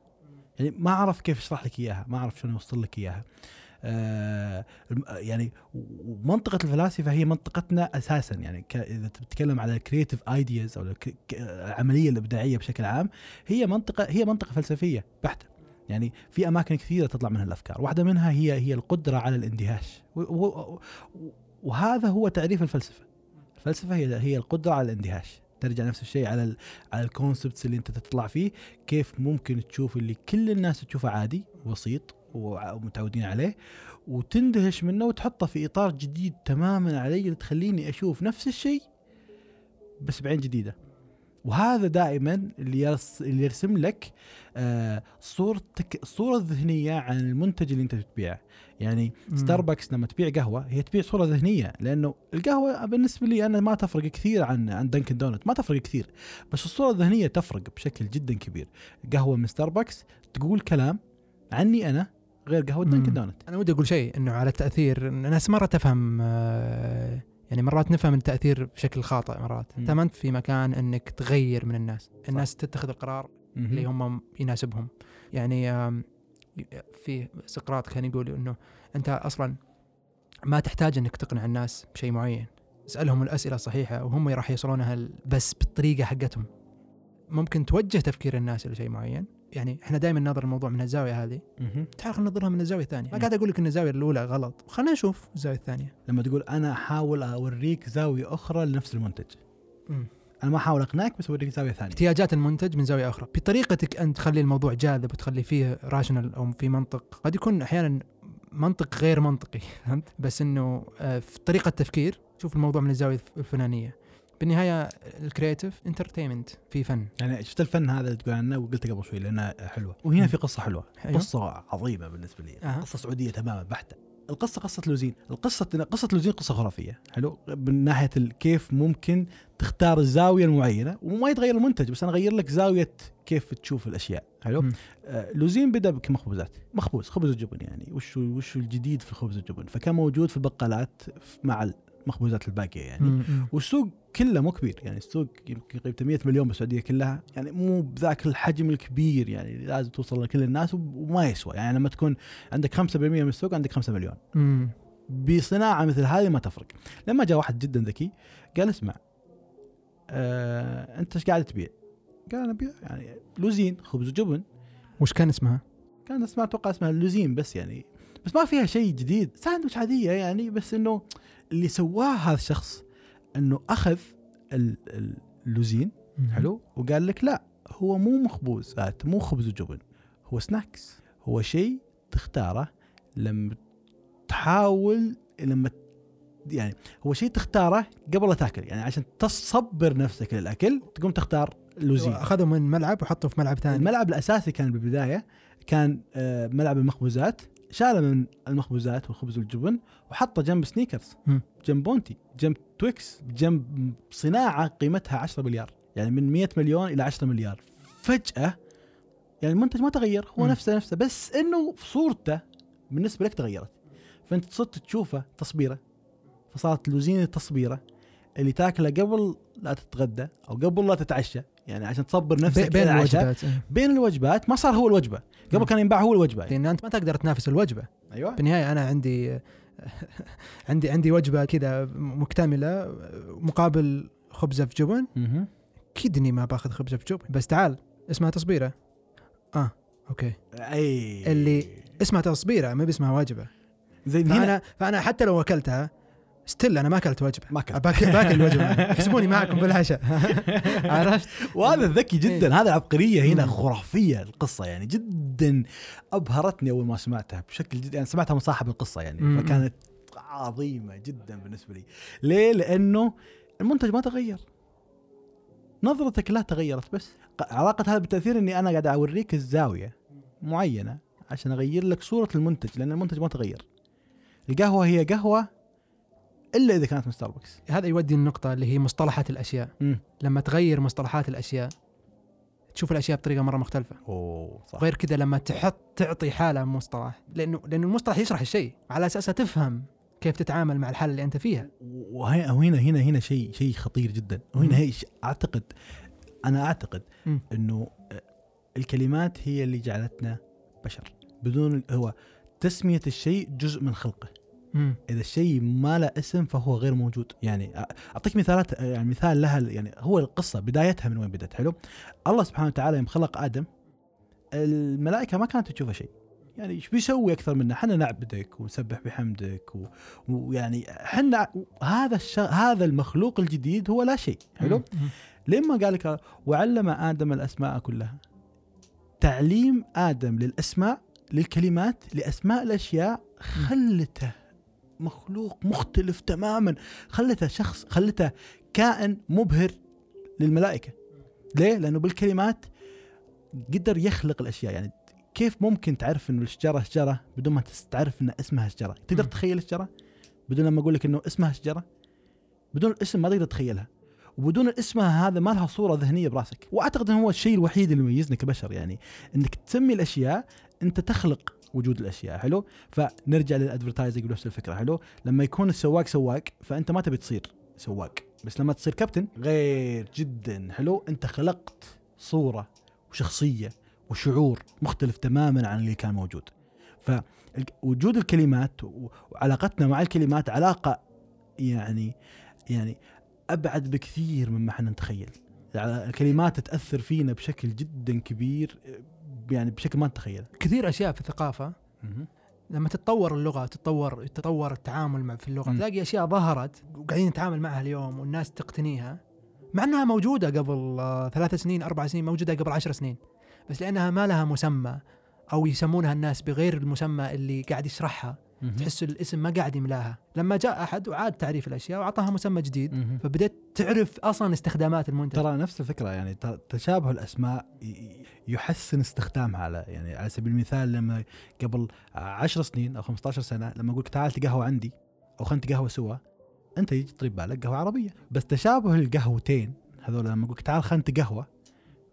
يعني ما عرف كيف يشرح لك إياها ما عرف شلون يوصل لك إياها. آه يعني ومنطقة الفلاسفة هي منطقتنا أساسا. يعني إذا تتكلم على ال creative ideas أو العملية الإبداعية بشكل عام هي منطقة هي منطقة فلسفية بحتة. يعني في أماكن كثيرة تطلع منها الأفكار. واحدة منها هي هي القدرة على الاندهاش. وهذا هو تعريف الفلسفة. الفلسفة هي هي القدرة على الاندهاش. ترجع نفس الشيء على ال على الكونسبتس اللي انت تطلع فيه. كيف ممكن تشوف اللي كل الناس تشوفه عادي بسيط ومتعودين عليه وتندهش منه وتحطه في إطار جديد تماما علي اللي تخليني أشوف نفس الشيء بس بعين جديدة. وهذا دائما اللي اللي يرسم لك آه صورتك الصورة الذهنيه عن المنتج اللي انت بتبيعه يعني مم. ستاربكس لما تبيع قهوة هي تبيع صورة ذهنية لأنه القهوة بالنسبة لي أنا ما تفرق كثير عن عن Dunkin' Donuts ما تفرق كثير بس الصورة الذهنية تفرق بشكل جدا كبير قهوة من ستاربكس تقول كلام عني أنا غير قهوة. Dunkin' Donuts أنا ودي أقول شيء إنه على التأثير الناس مرة تفهم آه، يعني مرات نفهم التأثير بشكل خاطئ مرات. أنت ما أنت في مكان إنك تغير من الناس. الناس تتخذ القرار اللي. هم يناسبهم. يعني في سقراط كان يقول إنه أنت أصلا ما تحتاج إنك تقنع الناس بشيء معين. اسألهم الأسئلة الصحيحة وهم راح يوصلونها ال- بس بالطريقة حقتهم. ممكن توجه تفكير الناس إلى شيء معين يعني إحنا دائما ننظر الموضوع من الزاوية هذه. تعال خلينا ننظرها من الزاوية الثانية. ما. قاعد أقول لك إن الزاوية الأولى غلط. خلينا نشوف الزاوية الثانية. لما تقول أنا أحاول أوريك زاوية أخرى لنفس المنتج. مم. أنا ما أحاول أقنعك بس أوريك زاوية ثانية. احتياجات المنتج من زاوية أخرى. بطريقتك أنت تخلي الموضوع جاذب وتخلي فيه rational أو في منطق. قد يكون أحيانا منطق غير منطقي فهمت؟ بس إنه آه، في طريقة تفكير شوف الموضوع من الزاوية الفلانية. بالنهاية ال creative entertainment في فن. يعني شفت الفن هذا اللي تقول عنه وقلته قبل شوي لانها حلوة. وهنا. في قصة حلوة. أيوه. قصة عظيمة بالنسبة لي. أها. قصة سعودية تماما بحتة. القصة قصة لوزين. القصة قصة لوزين قصة خرافية. حلو؟ من ناحية كيف ممكن تختار الزاوية المعينة. وما يتغير المنتج بس أنا أغير لك زاوية كيف تشوف الأشياء. حلو. آه لوزين بدأ كمخبوزات مخبوز خبز الجبن يعني. وش وش الجديد في الخبز الجبن؟ فكان موجود في البقالات مع المخبوزات الباقية يعني مم. والسوق كله مو كبير يعني السوق يمكن قريب 100 مليون بالسعودية كلها يعني مو بذاك الحجم الكبير يعني لازم توصل لكل الناس وما يسوى يعني لما تكون عندك 5% من السوق عندك 5 مليون مم. بصناعة مثل هذه ما تفرق لما جاء واحد جدا ذكي قال اسمع آه أنت إيش قاعد تبيع؟ قال أنا أبيع يعني لوزين خبز وجبن وش كان اسمها؟ كان اسمها أتوقع اسمها اللوزين بس يعني بس ما فيها شيء جديد. ساندويتش عادية يعني بس إنه اللي سواه هذا الشخص إنه أخذ ال- ال- اللوزين. حلو وقال لك لا هو مو مخبوزات مو خبز وجبن هو snacks. هو شيء تختاره لما تحاول لما يعني هو شيء تختاره قبل لا تاكل يعني عشان تصبر نفسك للأكل تقوم تختار اللوزين. اخذوا من ملعب وحطوا في ملعب ثاني. الملعب الأساسي كان بالبداية كان آه، ملعب المخبوزات شاله من المخبوزات والخبز والجبن وحطه جنب سنيكرز. جنب باونتي جنب تويكس جنب صناعة قيمتها 10 مليار يعني من 100 مليون إلى 10 مليار فجأة يعني المنتج ما تغير هو. نفسه نفسه بس إنه صورته بالنسبة لك تغيرت فأنت صرت تشوفه تصبيره فصارت لوزين التصبيره اللي تاكله قبل لا تتغدى أو قبل لا تتعشى يعني عشان تصبر نفسك بي- بين. الوجبات إيه. بين الوجبات ما صار هو الوجبة قبل. كان ينباع هو الوجبة. لأن أنت ما تقدر تنافس الوجبة أيوه بالنهاية أنا عندي <laughs> عندي عندي وجبة كذا مكتملة مقابل خبزه في جبن. أكيد اني ما باخذ خبزه في جبن بس تعال اسمها تصبيرة آه okay أي اللي اسمها تصبيرة ما باسمها وجبه زي هنا فأنا فأنا حتى لو أكلتها still أنا ما أكلت وجبة. ما أكلت. باكل باكل الوجبة. <laughs> احسبوني معكم بالعشاء. <laughs> عرفت؟ وهذا الذكي جدا. هذا العبقريه هنا. خرافية القصة يعني جدا أبهرتني أول ما سمعتها بشكل جدا. يعني سمعتها من صاحب القصة يعني. فكانت عظيمة جدا بالنسبة لي. ليه؟ لأنه المنتج ما تغير. نظرتك له تغيرت بس. علاقة هذا بالتأثير إني أنا قاعد أوريك الزاوية معينة عشان أغير لك صورة المنتج لأن المنتج ما تغير. القهوة هي قهوة إلا إذا كانت من ستاربكس هذا يودي النقطة اللي هي مصطلحات الأشياء. مم. لما تغير مصطلحات الأشياء تشوف الأشياء بطريقة مرة مختلفة. أوه صح. غير كذا لما تحط تعطي حالة مصطلح لأنه لأنه المصطلح يشرح الشيء. على اساسه تفهم كيف تتعامل مع الحالة اللي أنت فيها. وهنا هنا هنا شيء شيء خطير جدا. وهنا. هي أعتقد أنا أعتقد. إنه الكلمات هي اللي جعلتنا بشر. بدون هو تسمية الشيء جزء من خلقه. مم. إذا الشيء ما له اسم فهو غير موجود. يعني أعطيك مثالات يعني مثال لها يعني هو القصة بدايتها من وين بدأت؟ حلو؟ الله سبحانه وتعالى يوم خلق آدم الملائكة ما كانت تشوفه شيء. يعني إيش بيسوي أكثر منا إحنا نعبدك ونسبح بحمدك و- ويعني إحنا هذا الش... هذا المخلوق الجديد هو لا شيء. حلو. لما قال لك وعلم آدم الأسماء كلها. تعليم آدم للأسماء للكلمات لأسماء الأشياء خلته مخلوق مختلف تماما. خلته شخص خلته كائن مبهر للملائكة. ليه؟ لأنه بالكلمات قدر يخلق الأشياء. يعني كيف ممكن تعرف إنه الشجرة شجره بدون ما تعرف ان اسمها شجره تقدر. تتخيل الشجرة؟ بدون لما أقول لك إنه اسمها شجره بدون الاسم ما تقدر تتخيلها وبدون الاسم هذا ما لها صورة ذهنية براسك. وأعتقد إنه هو الشيء الوحيد اللي يميزنا كبشر يعني. إنك تسمي الأشياء أنت تخلق وجود الأشياء حلو؟ فنرجع للأدفرتايزنج بنفس الفكرة حلو؟ لما يكون السواق سواق فأنت ما تبي تصير سواق بس لما تصير كابتن غير جدا حلو؟ أنت خلقت صورة وشخصية وشعور مختلف تماما عن اللي كان موجود. فوجود الكلمات وعلاقتنا مع الكلمات علاقة يعني يعني أبعد بكثير مما إحنا نتخيل. الكلمات تاثر فينا بشكل جدا كبير يعني بشكل ما نتخيله. كثير أشياء في الثقافة لما تتطور اللغة تتطور تتطور التعامل مع في اللغة مم. تلاقي أشياء ظهرت وقاعدين نتعامل معها اليوم والناس تقتنيها مع إنها موجودة قبل آه، ثلاث سنين أربع سنين موجودة قبل عشر سنين بس لأنها ما لها مسمى أو يسمونها الناس بغير المسمى اللي قاعد يشرحها. تحس الاسم ما قاعد يملاها. لما جاء أحد وعاد تعريف الأشياء وأعطاها مسمى جديد. فبدأت تعرف أصلا استخدامات المنتج. ترى نفس الفكرة يعني تشابه الأسماء يحسن استخدامها على يعني على سبيل المثال لما قبل 10 سنين أو 15 سنة لما أقول لك تعال تقهوى عندي أو خلينا نتقهوى سوا أنت يجي تطيب بالك قهوة عربية. بس تشابه القهوتين هذول لما أقول لك تعال خلينا نتقهوى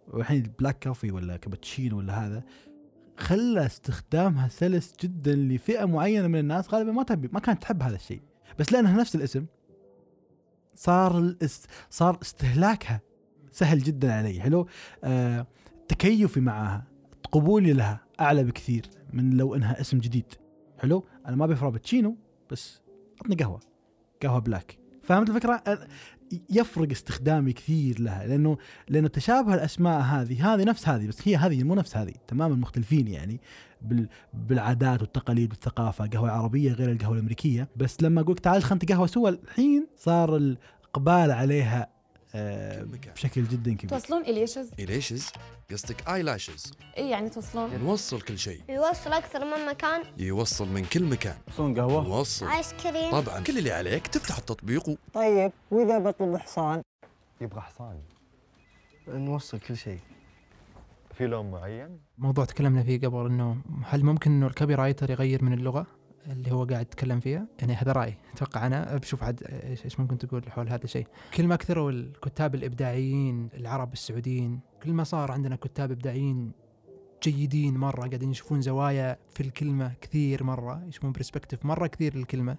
والحين black coffee ولا كابتشينو ولا هذا خلى استخدامها سلس جدا لفئة معينة من الناس غالبا ما تبي ما كانت تحب هذا الشيء. بس لأنها نفس الاسم صار الاست... صار استهلاكها سهل جدا علي حلو؟ آه تكيفي معاها قبولي لها أعلى بكثير من لو إنها اسم جديد. حلو؟ أنا ما ابي فرابتشينو بس عطني قهوة. قهوة بلاك. فهمت الفكرة؟ يفرق استخدامي كثير لها لأنه لأنه تشابه الأسماء هذه هذه نفس هذه بس هي هذه مو نفس هذه تماما مختلفين يعني بال بالعادات والتقاليد والثقافة قهوة عربية غير القهوة الأمريكية بس لما لك تعال خلينا نتقهوى سوا الحين صار الإقبال عليها بشكل جدا كبير. توصلون إليشز؟ إليشز؟ قصدك ايلاشز اي يعني توصلون نوصل كل شيء. يوصل أكثر من مكان. يوصل من كل مكان. يوصلون قهوة. نوصل آيس كريم طبعا. كل اللي عليك تفتح التطبيق و... طيب وإذا بطلب حصان؟ يبغى حصان. نوصل كل شيء. في لون معين؟ موضوع تكلمنا فيه قبل إنه هل ممكن إنه ال copywriter يغير من اللغة؟ اللي هو قاعد يتكلم فيها يعني هذا رأيي. أتوقع أنا بشوف عاد إيش إيش ممكن تقول حول هذا الشيء. كل ما كثروا الكتاب الإبداعيين العرب السعوديين كل ما صار عندنا كتاب إبداعيين جيدين مرة قاعدين يشوفون زوايا في الكلمة كثير مرة يشوفون perspective مرة كثير للكلمة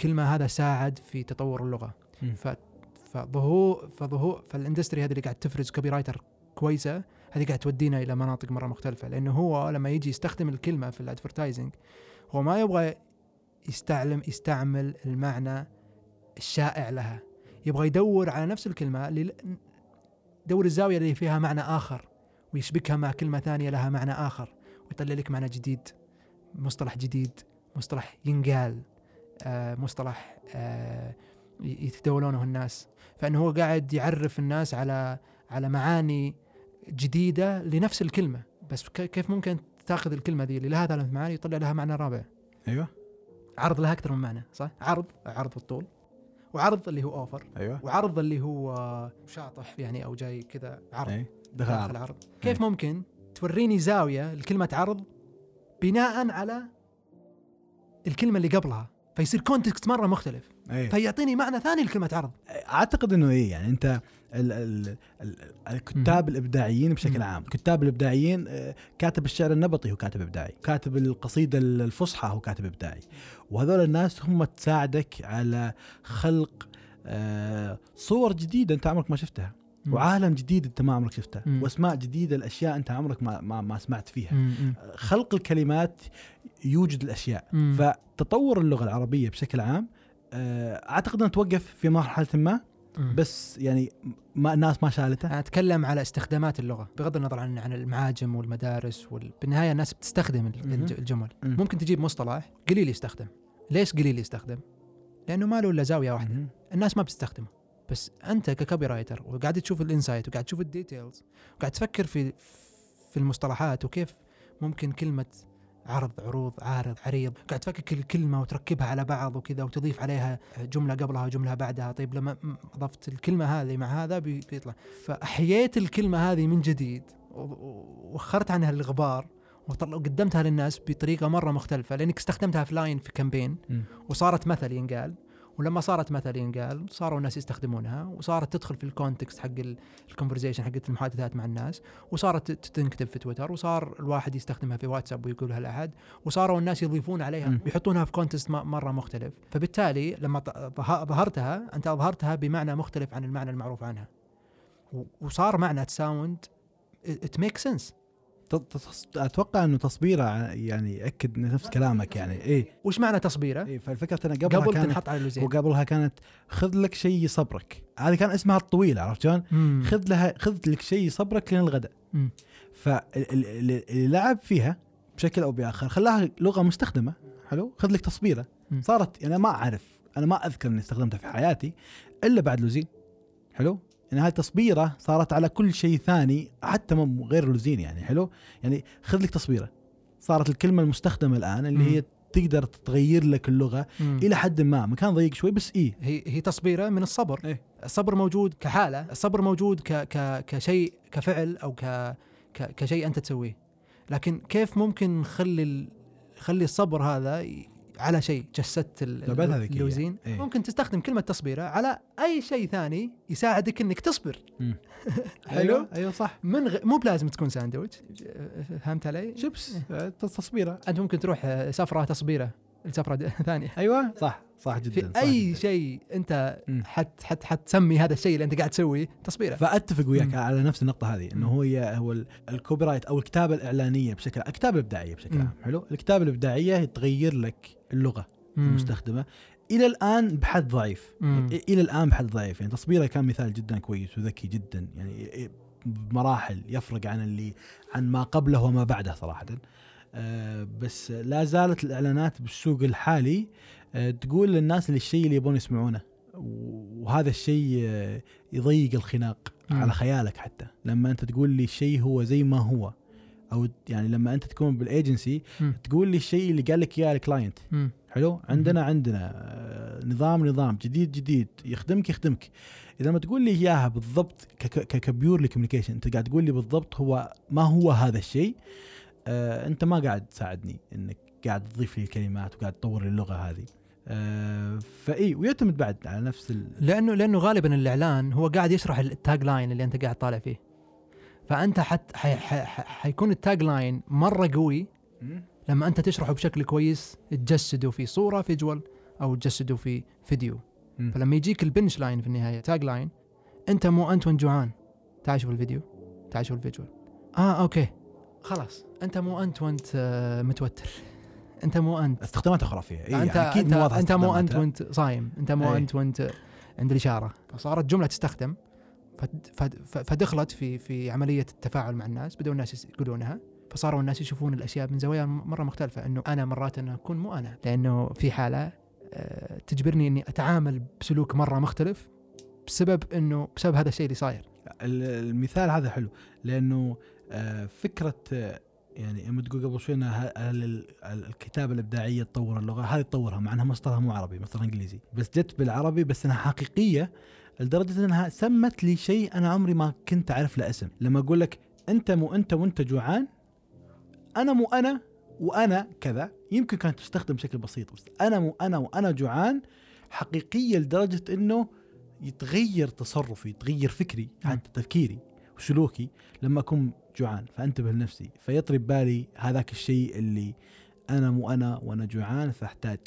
كل ما هذا ساعد في تطور اللغة. مم. ف فظهور فظهور فال industry هذه اللي قاعد تفرز copywriter كويسة هذه قاعد تودينا إلى مناطق مرة مختلفة. لأنه هو لما يجي يستخدم الكلمة في ال advertising هو ما يبغى يستعلم يستعمل المعنى الشائع لها. يبغى يدور على نفس الكلمة اللي يدور الزاوية اللي فيها معنى آخر ويشبكها مع كلمة ثانية لها معنى آخر ويطلع لك معنى جديد مصطلح جديد مصطلح ينقال آه مصطلح آه يتداولونه الناس. فإنه هو قاعد يعرف الناس على على معاني جديدة لنفس الكلمة. بس كيف ممكن تاخذ الكلمة ذي اللي لها ثلاث معاني ويطلع لها معنى رابع؟ أيوه. عرض لها أكثر من معنى صح عرض عرض بالطول وعرض اللي هو offer أيوه وعرض اللي هو شاطح يعني أو جاي كذا عرض أي. دخل عرض. عرض كيف ممكن توريني زاوية لكلمة عرض بناء على الكلمة اللي قبلها فيصير context مرة مختلف أي. فيعطيني معنى ثاني لكلمة عرض أعتقد إنه إيه يعني أنت ال ال ال الكتاب الإبداعيين بشكل عام الكتاب الإبداعيين آه، كاتب الشعر النبطي هو كاتب إبداعي كاتب القصيدة الفصحى هو كاتب إبداعي وهذول الناس هم تساعدك على خلق آه، صور جديدة أنت عمرك ما شفتها. وعالم جديد أنت ما عمرك شفته مم. وأسماء جديدة الأشياء أنت عمرك ما ما, ما سمعت فيها مم. مم. خلق الكلمات يوجد الأشياء مم. فتطور اللغة العربية بشكل عام آه، أعتقد أنها توقف في مرحلة ما. بس يعني ما الناس ما شالته. أنا أتكلم على استخدامات اللغة بغض النظر عن عن المعاجم والمدارس وال... بالنهاية الناس بتستخدم الجمل. مم. ممكن تجيب مصطلح قليل يستخدم. ليش قليل يستخدم؟ لأنه ما له إلا زاوية واحدة. الناس ما بتستخدمه. بس أنت ك copywriter وقاعد تشوف ال insight وقاعد تشوف ال details وقاعد تفكر في في المصطلحات وكيف ممكن كلمة عرض عروض عارض عريض. قاعد تفكك الكلمة وتركبها على بعض وكذا وتضيف عليها جملة قبلها وجملة بعدها. طيب لما أضفت الكلمة هذه مع هذا بي- بيطلع. فأحييت الكلمة هذه من جديد و- و- وأخرت عنها الغبار وقدمتها للناس بطريقة مرة مختلفة لأنك استخدمتها في line في campaign. وصارت مثل ينقال. ولما صارت مثل ينقال صاروا الناس يستخدمونها وصارت تدخل في ال context حق ال conversation حقت المحادثات مع الناس وصارت تنكتب في تويتر وصار الواحد يستخدمها في واتساب ويقولها لاحد وصاروا الناس يضيفون عليها مم. بيحطونها في context مرة مختلف. فبالتالي لما ظهرتها أنت أظهرتها بمعنى مختلف عن المعنى المعروف عنها. وصار معنى it sound it make sense أتوقع إنه تصبيرة يعني يأكد نفس كلامك يعني. إيه. وش معنى تصبيرة؟ إيه فالفكرة انها قبلها قبل كانت تنحط على اللوزين وقبلها كانت خذ لك شيء يصبرك هذه كان اسمها الطويل عرفت شلون؟ خذ لها خذ لك شيء يصبرك لين الغداء. فاللي لعب فيها بشكل أو بآخر خلاها لغة مستخدمة. حلو؟ خذ لك تصبيرة. مم. صارت يعني ما أعرف أنا ما أذكر إني استخدمتها في حياتي إلا بعد لوزين حلو؟ يعني هاي تصبيرة صارت على كل شيء ثاني حتى مو غير لوزين يعني حلو يعني خذ لك تصبيرة صارت الكلمة المستخدمة الآن اللي مم. هي تقدر تغير لك اللغة مم. إلى حد ما مكان ضيق شوي بس إيه هي هي تصبيرة من الصبر إيه. الصبر موجود كحالة الصبر موجود ك ك كشيء كفعل أو ك ك كشيء أنت تسويه لكن كيف ممكن نخلي نخلي الصبر هذا على شيء جسدت. اللوزين. إيه. ممكن تستخدم كلمة تصبيرة على أي شيء ثاني يساعدك إنك تصبر. <laughs> حلو؟ أيوه أيوه صح. من غ... مو بلازم تكون ساندويتش. فهمت علي؟ شيبس آه، تصبيرة. أنت ممكن تروح آه، سفرة تصبيرة لسفرة <laughs> ثانية. أيوه صح. صح جدا في صح أي جداً. شيء أنت حت حت حتسمي هذا الشيء اللي أنت قاعد تسويه تصبيره فأتفق وياك مم. على نفس النقطة هذه إنه. هو هو ال- الـ copywrite أو الكتابة الإعلانية بشكل الكتابة الإبداعية بشكل. عام حلو الكتابة الإبداعية تغير لك اللغة مم. المستخدمة إلى الآن بحد ضعيف مم. إ- إلى الآن بحد ضعيف يعني تصبيره كان مثال جدا كويس وذكي جدا يعني بمراحل يفرق عن اللي عن ما قبله وما بعده صراحة آه، بس لا زالت الإعلانات بالسوق الحالي آه، تقول للناس اللي الشيء اللي يبون يسمعونه. وهذا الشيء آه، يضيق الخناق مم. على خيالك حتى. لما أنت تقول لي الشيء هو زي ما هو أو يعني لما أنت تكون بالايجنسي. تقول لي الشيء اللي قال لك إياه ال client. حلو؟ عندنا عندنا آه، نظام نظام جديد جديد يخدمك يخدمك. إذا ما تقول لي إياها بالضبط ك purely communication أنت قاعد تقول لي بالضبط هو ما هو هذا الشيء آه أنت ما قاعد تساعدني إنك قاعد تضيف لي الكلمات وقاعد تطور لي اللغة هذه. آه فاي ويعتمد بعد على نفس ال... لأنه لأنه غالبا الإعلان هو قاعد يشرح ال tagline اللي أنت قاعد طالع فيه. فأنت حت حي حي حي حيكون ال tagline مرة قوي لما أنت تشرحه بشكل كويس تجسده في صورة visual أو تجسده في فيديو. فلما يجيك ال punchline في النهاية tagline أنت مو انت وانت جوعان تعال شوف الفيديو. تعال شوف ال visual. آه أوكي. خلاص. أنت مو انت وانت آه، متوتر. انت مو انت. استخداماتها خرافيه إيه انت يعني أكيد انت, انت مو انت. وانت صايم. انت مو أي. انت وانت عند الإشارة. فصارت جملة تستخدم فدخلت في في عملية التفاعل مع الناس بدأوا الناس يقولونها فصاروا الناس يشوفون الأشياء من زوايا مرة مختلفة. إنه أنا مرات أنا أكون مو أنا لأنه في حالة آه، تجبرني إني أتعامل بسلوك مرة مختلف بسبب انه بسبب هذا الشيء اللي صاير. ال- المثال هذا حلو لأنه آه، فكرة آه، يعني لما تقول قبل شوي ال- الكتابة الإبداعية تطور اللغة هذه تطورها مع إنها مصدرها مو عربي مصدرها إنجليزي بس جت بالعربي بس إنها حقيقية لدرجة إنها سمت لي شيء أنا عمري ما كنت أعرف له اسم. لما أقول لك أنت مو أنت وأنت جوعان أنا مو أنا وأنا كذا يمكن كانت تستخدم بشكل بسيط بس أنا مو أنا وأنا جوعان حقيقية لدرجة إنه يتغير تصرفي يتغير فكري حتى تفكيري وسلوكي. لما أكون جوعان فأنتبه لنفسي. فيطري ببالي هذاك الشيء اللي أنا مو أنا وأنا جوعان فأحتاج.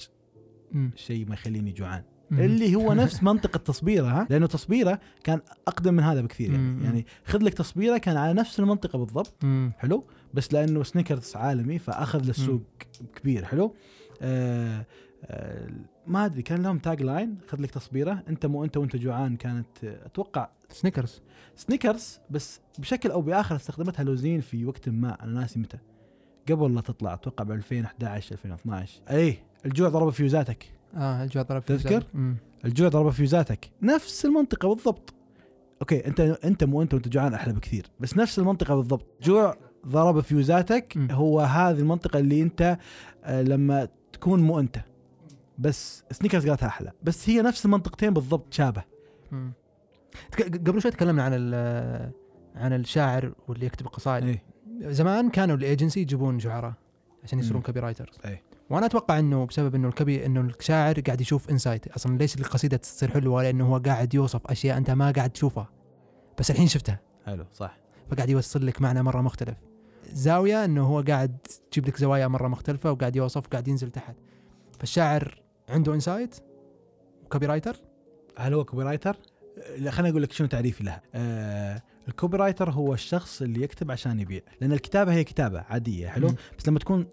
شيء ما يخليني جوعان. اللي هو <laughs> نفس منطقة تصبيره ها؟ لأنه تصبيره كان أقدم من هذا بكثير يعني. يعني خذ لك تصبيره كان على نفس المنطقة بالضبط. حلو؟ بس لأنه سنيكرز عالمي فأخذ للسوق كبير. حلو؟ آه آه ما أدري كان لهم tagline خذ لك تصبيرة أنت مو أنت وأنت جوعان كانت أتوقع سنيكرز سنيكرز بس بشكل أو بآخر استخدمتها لوزين في وقت ما أنا ناسي متى. قبل لا تطلع أتوقع ب 2011 2012 اي الجوع ضرب فيوزاتك آه الجوع ضرب في تذكر؟ مم. الجوع ضرب فيوزاتك نفس المنطقة بالضبط. okay أنت أنت مو أنت وأنت جوعان أحلى بكثير. بس نفس المنطقة بالضبط. جوع ضرب فيوزاتك. هو هذه المنطقة اللي أنت آه، لما تكون مو أنت. بس سنيكرز قالتها أحلى. بس هي نفس المنطقتين بالضبط شابة. مم. قبل شوي تكلمنا عن عن الشاعر واللي يكتب قصائد اي زمان كانوا الايجنسي يجيبون شعراء عشان يصيرون. copywriters اي وأنا أتوقع إنه بسبب إنه ال copy إنه الشاعر قاعد يشوف insight أصلا ليش القصيدة تصير حلوة؟ لأنه هو قاعد يوصف أشياء أنت ما قاعد تشوفها. بس الحين شفتها. حلو صح. فقاعد يوصل لك معنى مرة مختلف. زاوية إنه هو قاعد تجيب لك زوايا مرة مختلفة وقاعد يوصف وقاعد ينزل تحت. فالشاعر عنده insight و copywriter هل هو copywriter؟ خليني أقول لك شنو تعريفي لها. آه ال copywriter هو الشخص اللي يكتب عشان يبيع، لأن الكتابة هي كتابة عادية حلو؟ مم. بس لما تكون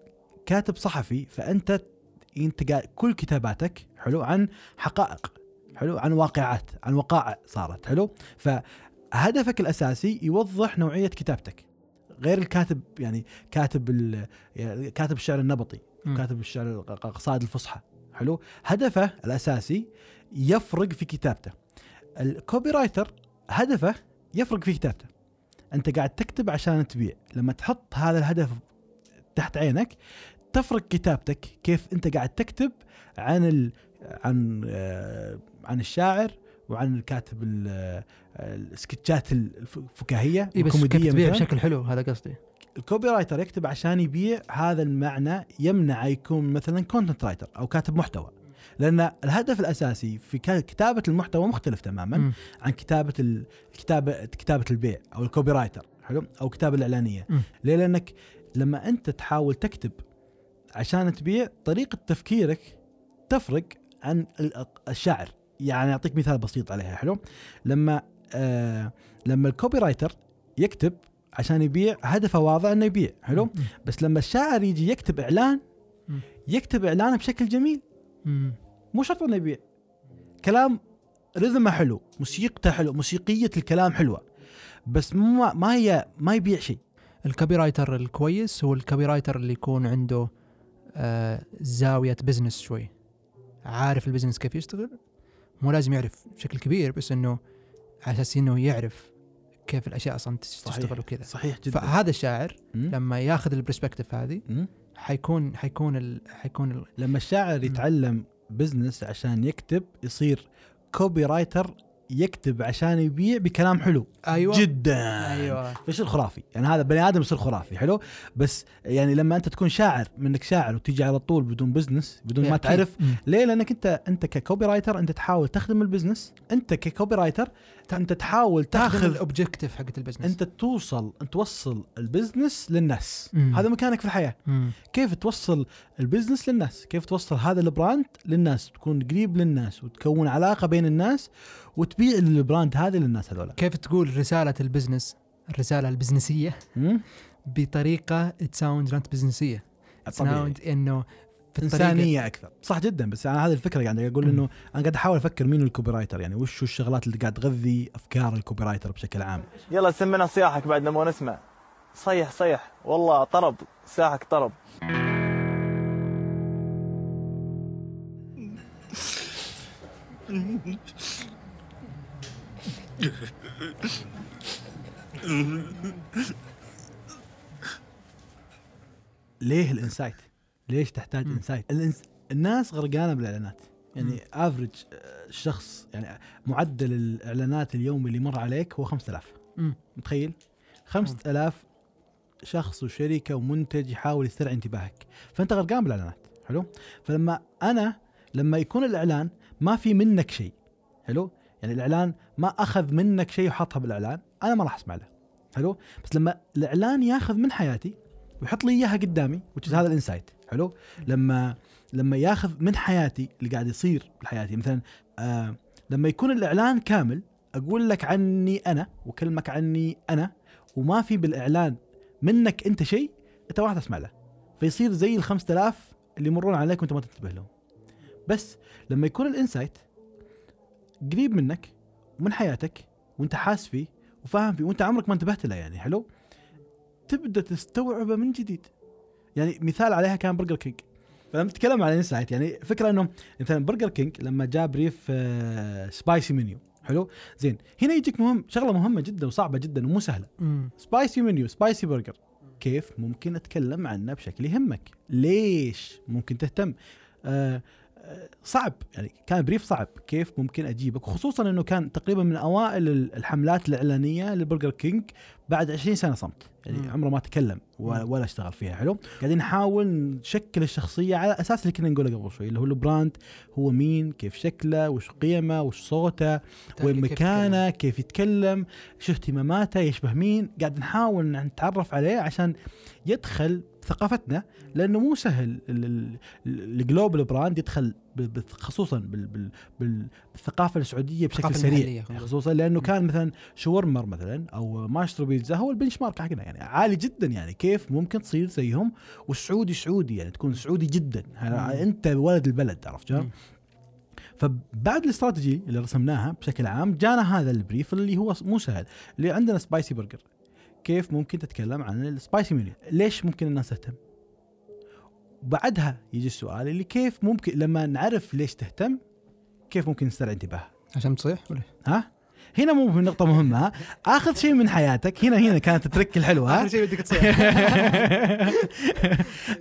كاتب صحفي فأنت أنت كل كتاباتك حلو عن حقائق حلو عن واقعات عن وقائع صارت حلو؟ فهدفك الأساسي يوضح نوعية كتابتك. غير الكاتب يعني كاتب يعني كاتب الشعر النبطي مم. كاتب الشعر القصائد الفصحى حلو. هدفه الأساسي يفرق في كتابته. الكوبي رايتر هدفه يفرق في كتابته. أنت قاعد تكتب عشان تبيع. لما تحط هذا الهدف تحت عينك تفرق كتابتك كيف أنت قاعد تكتب عن ال... عن آه، عن الشاعر وعن الكاتب ال- آه، السكتشات الفكاهية اي بس كيف تبيع. بشكل حلو هذا قصدي. ال copywriter يكتب عشان يبيع هذا المعنى يمنع يكون مثلا content writer أو كاتب محتوى. لأن الهدف الأساسي في كتابة المحتوى مختلف تماما مم. عن كتابة ال- الكتابه كتابة البيع أو ال copywriter حلو؟ أو الكتابه الإعلانية. مم. ليه؟ لأنك لما أنت تحاول تكتب عشان تبيع طريقة تفكيرك تفرق عن ال- الشاعر. يعني أعطيك مثال بسيط عليها حلو؟ لما آه لما الكوبي رايتر يكتب عشان يبيع هدفه واضح إنه يبيع حلو؟ بس لما الشاعر يجي يكتب إعلان. يكتب إعلانه بشكل جميل. مو شرط إنه يبيع. كلام رذمه حلو موسيقته حلو موسيقية الكلام حلوة بس ما ما هي ما يبيع شيء. ال copywriter الكويس هو ال copywriter اللي يكون عنده آه زاوية business شوي. عارف ال business كيف يشتغل؟ مو لازم يعرف بشكل كبير بس إنه على أساس إنه يعرف كيف الأشياء أصلا تشتغل وكذا صحيح جدا فهذا الشاعر. لما ياخذ ال perspective هذه. حيكون حيكون ال... حيكون ال... لما الشاعر يتعلم business عشان يكتب يصير copywriter يكتب عشان يبيع بكلام حلو أيوه. جدا. أيوه. فيصير خرافي يعني هذا بني آدم يصير خرافي حلو؟ بس يعني لما أنت تكون شاعر منك شاعر وتيجي على طول بدون business بدون ما. تعرف. ليه؟ لأنك أنت أنت ك copywriter أنت تحاول تخدم ال business أنت ك copywriter أنت تحاول تاخذ ال objective حقت ال business أنت توصل أنت توصل ال business للناس. مم. هذا مكانك في الحياة. مم. كيف توصل ال business للناس؟ كيف توصل هذا ال brand للناس؟ تكون قريب للناس وتكون علاقة بين الناس وتبيع ال brand هذا للناس هذول كيف تقول رسالة ال business؟ الرسالة البزنسية. مم؟ بطريقة ت sound not بزنسية طبيعي. ت sound إنه في إنسانية أكثر. صح جدا بس أنا هذه الفكرة قاعد أقول مم. إنه أنا قاعد أحاول أفكر مين ال copywriter يعني وش الشغلات اللي قاعد تغذي أفكار ال copywriter بشكل عام؟ يلا سمنا صياحك بعد لما نسمع. صيح صيح. والله طرب. صياحك طرب. ليه ال insight؟ ليش تحتاج. insight؟ الإنس... الناس غرقانة بالإعلانات يعني average الشخص يعني معدل الإعلانات اليومي اللي مر عليك هو 5000 مم. متخيل؟ 5000 شخص وشركة ومنتج يحاول يسترعي انتباهك فأنت غرقان بالإعلانات حلو؟ فلما أنا لما يكون الإعلان ما في منك شيء حلو؟ يعني الإعلان ما أخذ منك شيء وحطها بالإعلان. أنا ما راح أسمع له. حلو؟ بس لما الإعلان ياخذ من حياتي ويحط لي إياها قدامي وتش هذا الإنسايت. حلو؟ لما لما ياخذ من حياتي اللي قاعد يصير بحياتي. مثلا آه لما يكون الإعلان كامل أقول لك عني أنا واكلمك عني أنا وما في بالإعلان منك أنت شيء أنت ما تسمع له. فيصير زي ال 5000 اللي يمرون عليك وأنت ما تنتبه لهم. بس لما يكون ال insight قريب منك ومن حياتك وانت حاس فيه وفاهم فيه وانت عمرك ما انتبهت له يعني حلو؟ تبدأ تستوعبه من جديد. يعني مثال عليها كان برجر كينج فلما تتكلم عن insight يعني فكرة إنه مثلا برجر كينج لما جا brief آه، spicy menu حلو؟ زين هنا يجيك مهم شغلة مهمة جدا وصعبة جدا ومو سهلة. spicy menu spicy burger كيف؟ ممكن أتكلم عنه بشكل يهمك. ليش ممكن تهتم؟ آه، صعب يعني كان brief صعب كيف ممكن أجيبك وخصوصا إنه كان تقريبا من أوائل ال- الحملات الإعلانية لبرجر كينج بعد 20 سنة صمت يعني. عمره ما تكلم ولا, ولا اشتغل فيها حلو؟ قاعدين نحاول نشكل الشخصية على أساس اللي كنا نقوله قبل شوي اللي هو ال brand هو مين كيف شكله وش قيمه وش صوته وين مكانه كيف يتكلم شو اهتماماته يشبه مين قاعد نحاول نتعرف عليه عشان يدخل ثقافتنا لأنه مو سهل ال- ال- ال- ال global brand يدخل خصوصا بال- بال- بال- بالثقافة السعودية بشكل سريع. خصوصا لأنه كان مثلا شاورمر مثلا أو مايسترو بيتزا هو ال benchmark حقنا يعني عالي جدا يعني كيف ممكن تصير زيهم؟ والسعودي سعودي يعني تكون سعودي جدا. ها- أنت ولد البلد عرفت شلون؟ فبعد الاستراتيجي اللي رسمناها بشكل عام جانا هذا ال brief اللي هو مو سهل اللي عندنا spicy burger كيف ممكن تتكلم عن ال spicy menu ليش ممكن الناس تهتم؟ بعدها يجي السؤال اللي كيف ممكن لما نعرف ليش تهتم كيف ممكن نسترعي انتباهها؟ عشان تصيح ولا؟ ها؟ هنا مو نقطة مهمة. اخذ شيء من حياتك هنا هنا كانت ال trick الحلوة. ها؟ آخر شيء بدك تصيح. <laughs>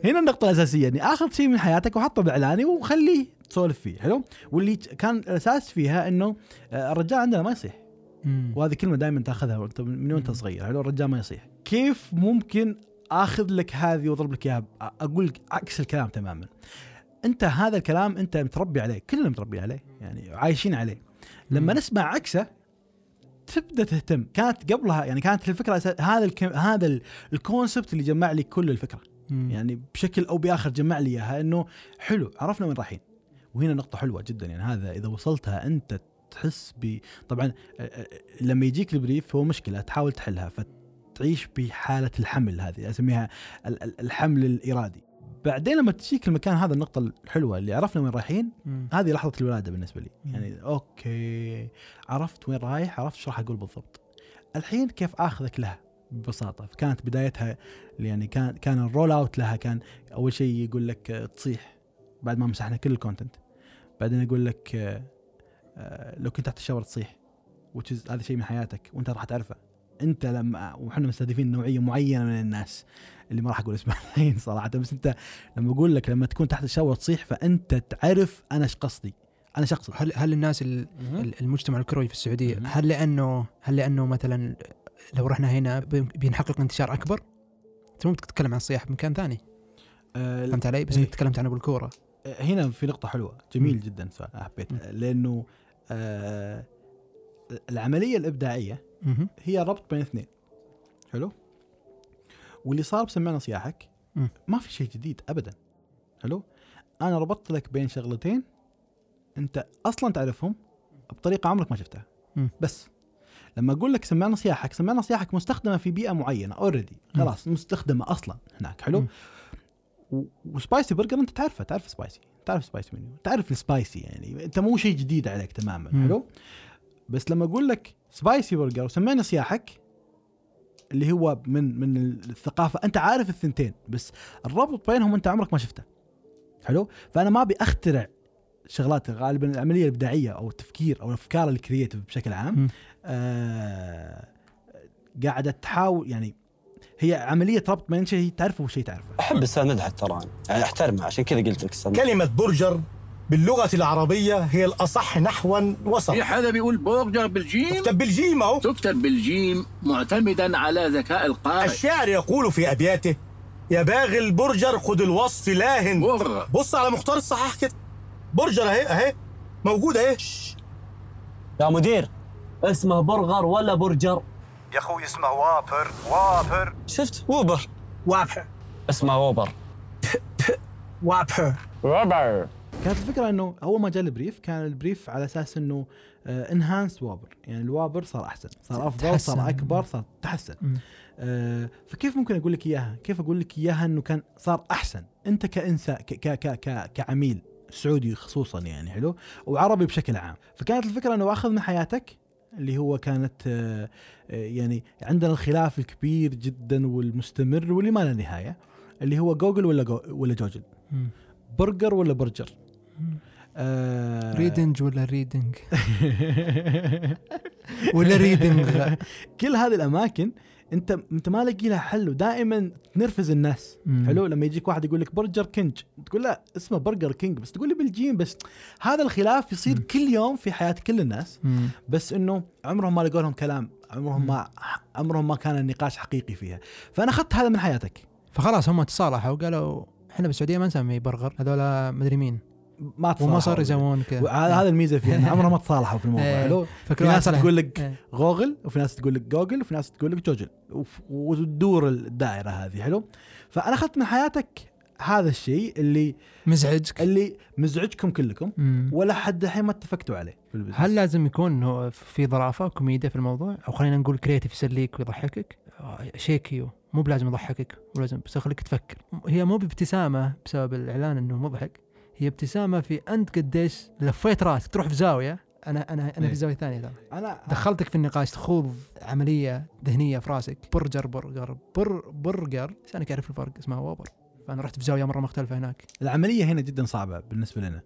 هنا النقطة الأساسية إني آخذ شيء من حياتك وحطه بإعلاني وخليه تسولف فيه حلو؟ واللي كان الأساس فيها إنه آه، الرجال عندنا ما يصيح. مم. وهذه كلمة دائما تأخذها وانت من وأنت صغير. حلو الرجال ما يصيح. كيف ممكن آخذ لك هذه وأضرب لك إياها؟ أقول لك عكس الكلام تماما. أنت هذا الكلام أنت متربي عليه. كلنا متربي عليه. يعني عايشين عليه. لما مم. نسمع عكسه تبدأ تهتم. كانت قبلها يعني كانت الفكرة هذا الكم هذا ال- الكونسبت اللي جمع لي كل الفكرة. مم. يعني بشكل أو بآخر جمع لي إياها إنه حلو عرفنا وين رايحين. وهنا نقطة حلوة جدا. يعني هذا إذا وصلتها أنت تحس ب طبعا لما يجيك البريف هو مشكلة تحاول تحلها فتعيش بحالة الحمل هذه أسميها ال- ال- الحمل الإرادي. بعدين لما تجيك المكان هذا النقطة الحلوة اللي عرفنا وين رايحين. هذه لحظة الولادة بالنسبة لي. مم. يعني okay عرفت وين رايح عرفت إيش راح أقول بالضبط. الحين كيف آخذك لها؟ ببساطة كانت بدايتها يعني كان كان ال roll out لها كان أول شيء يقول لك تصيح بعد ما مسحنا كل ال content بعدين يقول لك لو كنت تحت ال shower تصيح is هذا شيء من حياتك وانت راح تعرفه. انت لما وحنا مستهدفين نوعية معينة من الناس اللي ما راح أقول اسمها الحين صراحة بس انت لما أقول لك لما تكون تحت الشاور تصيح فأنت تعرف أنا إيش قصدي. أنا اقصد هل هل الناس ال- ال- المجتمع الكروي في السعودية هل لأنه هل لأنه مثلا لو رحنا هنا بي- بينحقق انتشار أكبر؟ أنت مو بتتكلم عن الصياح بمكان ثاني. آه، فهمت علي؟ بس إيه. انك تكلمت عنه بالكوره هنا في نقطة حلوة. جميل. جدا سؤال حبيت لأنه آه العملية الإبداعية مهم. هي ربط بين اثنين. حلو؟ واللي صار بسمعنا صياحك. ما في شيء جديد أبدا. حلو؟ أنا ربطت لك بين شغلتين أنت أصلا تعرفهم بطريقة عمرك ما شفتها. بس لما أقول لك سمعنا صياحك سمعنا صياحك مستخدمة في بيئة معينة already. خلاص مستخدمة أصلا هناك. حلو؟ و spicy برجر انت تعرفه تعرف spicy تعرف spicy menu تعرف ال spicy يعني انت مو شيء جديد عليك تماما. حلو بس لما أقول لك spicy برجر وسمعنا صياحك اللي هو من من الثقافة أنت عارف الثنتين بس الربط بينهم أنت عمرك ما شفته حلو فأنا ما أبي أخترع شغلات غالبا العملية الإبداعية أو التفكير أو الأفكار ال creative بشكل عام. آه قاعدة تحاول يعني هي عملية ربط بين شيء تعرفه وشيء تعرفه. أحب اساندها ترى أنا. يعني أحترمها عشان كذا قلت لك كلمة برجر باللغة العربية هي الأصح نحوا وسط. في حدا بيقول برجر بالجيم؟ تكتب بالجيم أهو. تكتب بالجيم معتمدا على ذكاء القارئ. الشاعر يقول في أبياته يا باغي البرجر خذ الوصف لاهن. بر بص على مختار الصحاح كده. برجر أهي أهي. موجودة أهي. يا مدير اسمه برغر ولا برجر؟ يا أخوي اسمه وابر. وابر. شفت؟ وابر وابر. اسمه وابر وابر. وابر كانت الفكرة إنه اول ما جاء ال brief كان ال brief على أساس إنه enhanced وابر. يعني الوابر صار أحسن. صار أفضل تحسن. صار أكبر صار تحسن. آه فكيف ممكن أقول لك إياها؟ كيف أقول لك إياها إنه كان صار أحسن؟ أنت كانسان ك ك ك ك كعميل سعودي خصوصا يعني حلو؟ وعربي بشكل عام. فكانت الفكرة إنه أخذ من حياتك اللي هو كانت آه آه، يعني عندنا الخلاف الكبير جدا والمستمر واللي ما له نهاية اللي هو جوجل ولا جو ولا جوجل. برجر ولا برجر. آه. ريدنج ولا ريدنج؟ <laughs> ولا ريدنج كل هذه الأماكن انت انت ما لاقي لها حل ودائما تنرفز الناس. مم. حلو؟ لما يجيك واحد يقول لك برجر كينج تقول لا اسمه برجر كينج بس تقول لي بالجيم بس هذا الخلاف يصير كل يوم في حياة كل الناس. مم. بس إنه عمرهم ما لقوا لهم كلام عمرهم ما عمرهم ما كان النقاش حقيقي فيها. فأنا أخذت هذا من حياتك. فخلاص هم تصالحوا وقالوا إحنا بالسعودية ما نسمي برغر هذول مدري مين. ما تصالحوا وما صار يسوون كذا. وهذا هذا الميزة فيها إن عمرهم ما تصالحوا في الموضوع إيه. حلو؟ في ناس. تقول لك إيه. غوغل وفي ناس تقول لك جوجل وفي ناس تقول لك جوجل. وتدور الدائرة هذه حلو؟ فأنا أخذت من حياتك هذا الشيء اللي مزعجك. اللي مزعجكم كلكم مم. ولا حد الحين ما اتفقتوا عليه في ال business. هل لازم يكون هو في ظرافة وكوميديا في الموضوع؟ أو خلينا نقول creative يسليك ويضحكك. آه، شيء كيو مو بلازم يضحكك ولازم بس يخليك تفكر. هي مو بابتسامة بسبب الإعلان إنه مضحك. هي ابتسامة في أنت قديش لفيت راسك. تروح في زاوية. أنا أنا أنا إيه. في زاوية ثانية ترى. أنا دخلتك في النقاش تخوض عملية ذهنية في راسك. برجر برجر بر برجر. لسانك يعرف الفرق اسمها وابر فأنا رحت في زاوية مرة مختلفة هناك. العملية هنا جدا صعبة بالنسبة لنا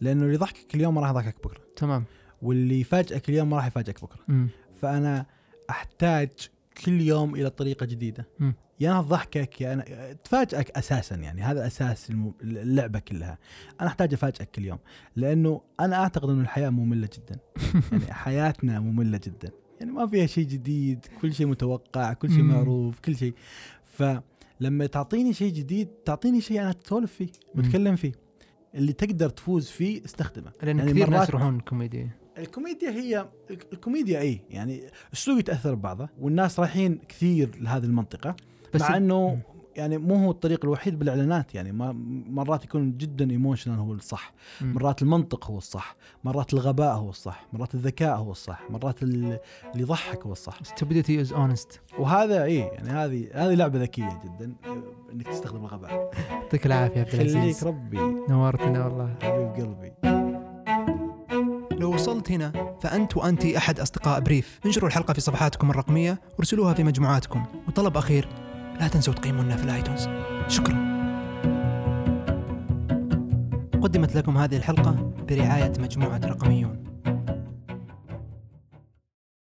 لأنه اللي يضحكك اليوم ما راح يضحكك بكرة. تمام. واللي يفاجئك اليوم ما راح يفاجئك بكرة. مم. فأنا أحتاج كل يوم إلى طريقة جديدة. مم. يا أنا تضحكك يا أنا تفاجئك أساسا يعني هذا أساس اللعبة كلها. أنا أحتاج أفاجئك كل يوم لأنه أنا أعتقد ان الحياة مملة جدا. <laughs> يعني حياتنا مملة جدا. يعني ما فيها شيء جديد كل شيء متوقع كل شيء. معروف كل شيء. فلما تعطيني شيء جديد تعطيني شيء أنا أتسولف فيه واتكلم فيه. اللي تقدر تفوز فيه استخدمه. لأن يعني كثير ناس يروحون كوميديا الكوميديا هي الكوميديا إي يعني السوق يتأثر ببعضه والناس رايحين كثير لهذه المنطقة. بس مع إنه يعني مو هو الطريق الوحيد بالإعلانات يعني ما مرات يكون جدا emotional هو الصح. مرات المنطق هو الصح مرات الغباء هو الصح مرات الذكاء هو الصح مرات ال- اللي يضحك هو الصح. Stupidity is honest. وهذا إيه يعني هذه هذه لعبة ذكية جدا إنك تستخدم الغباء. يعطيك العافية يا عبد خليك العزيز ربي. نورتنا والله. حبيب قلبي. لو وصلت هنا فأنت وأنت أحد أصدقاء بريف. انشروا الحلقة في صفحاتكم الرقمية وارسلوها في مجموعاتكم. وطلب أخير لا تنسوا تقيمونا في الآيتونز. شكرا. قدمت لكم هذه الحلقة برعاية مجموعة رقميون.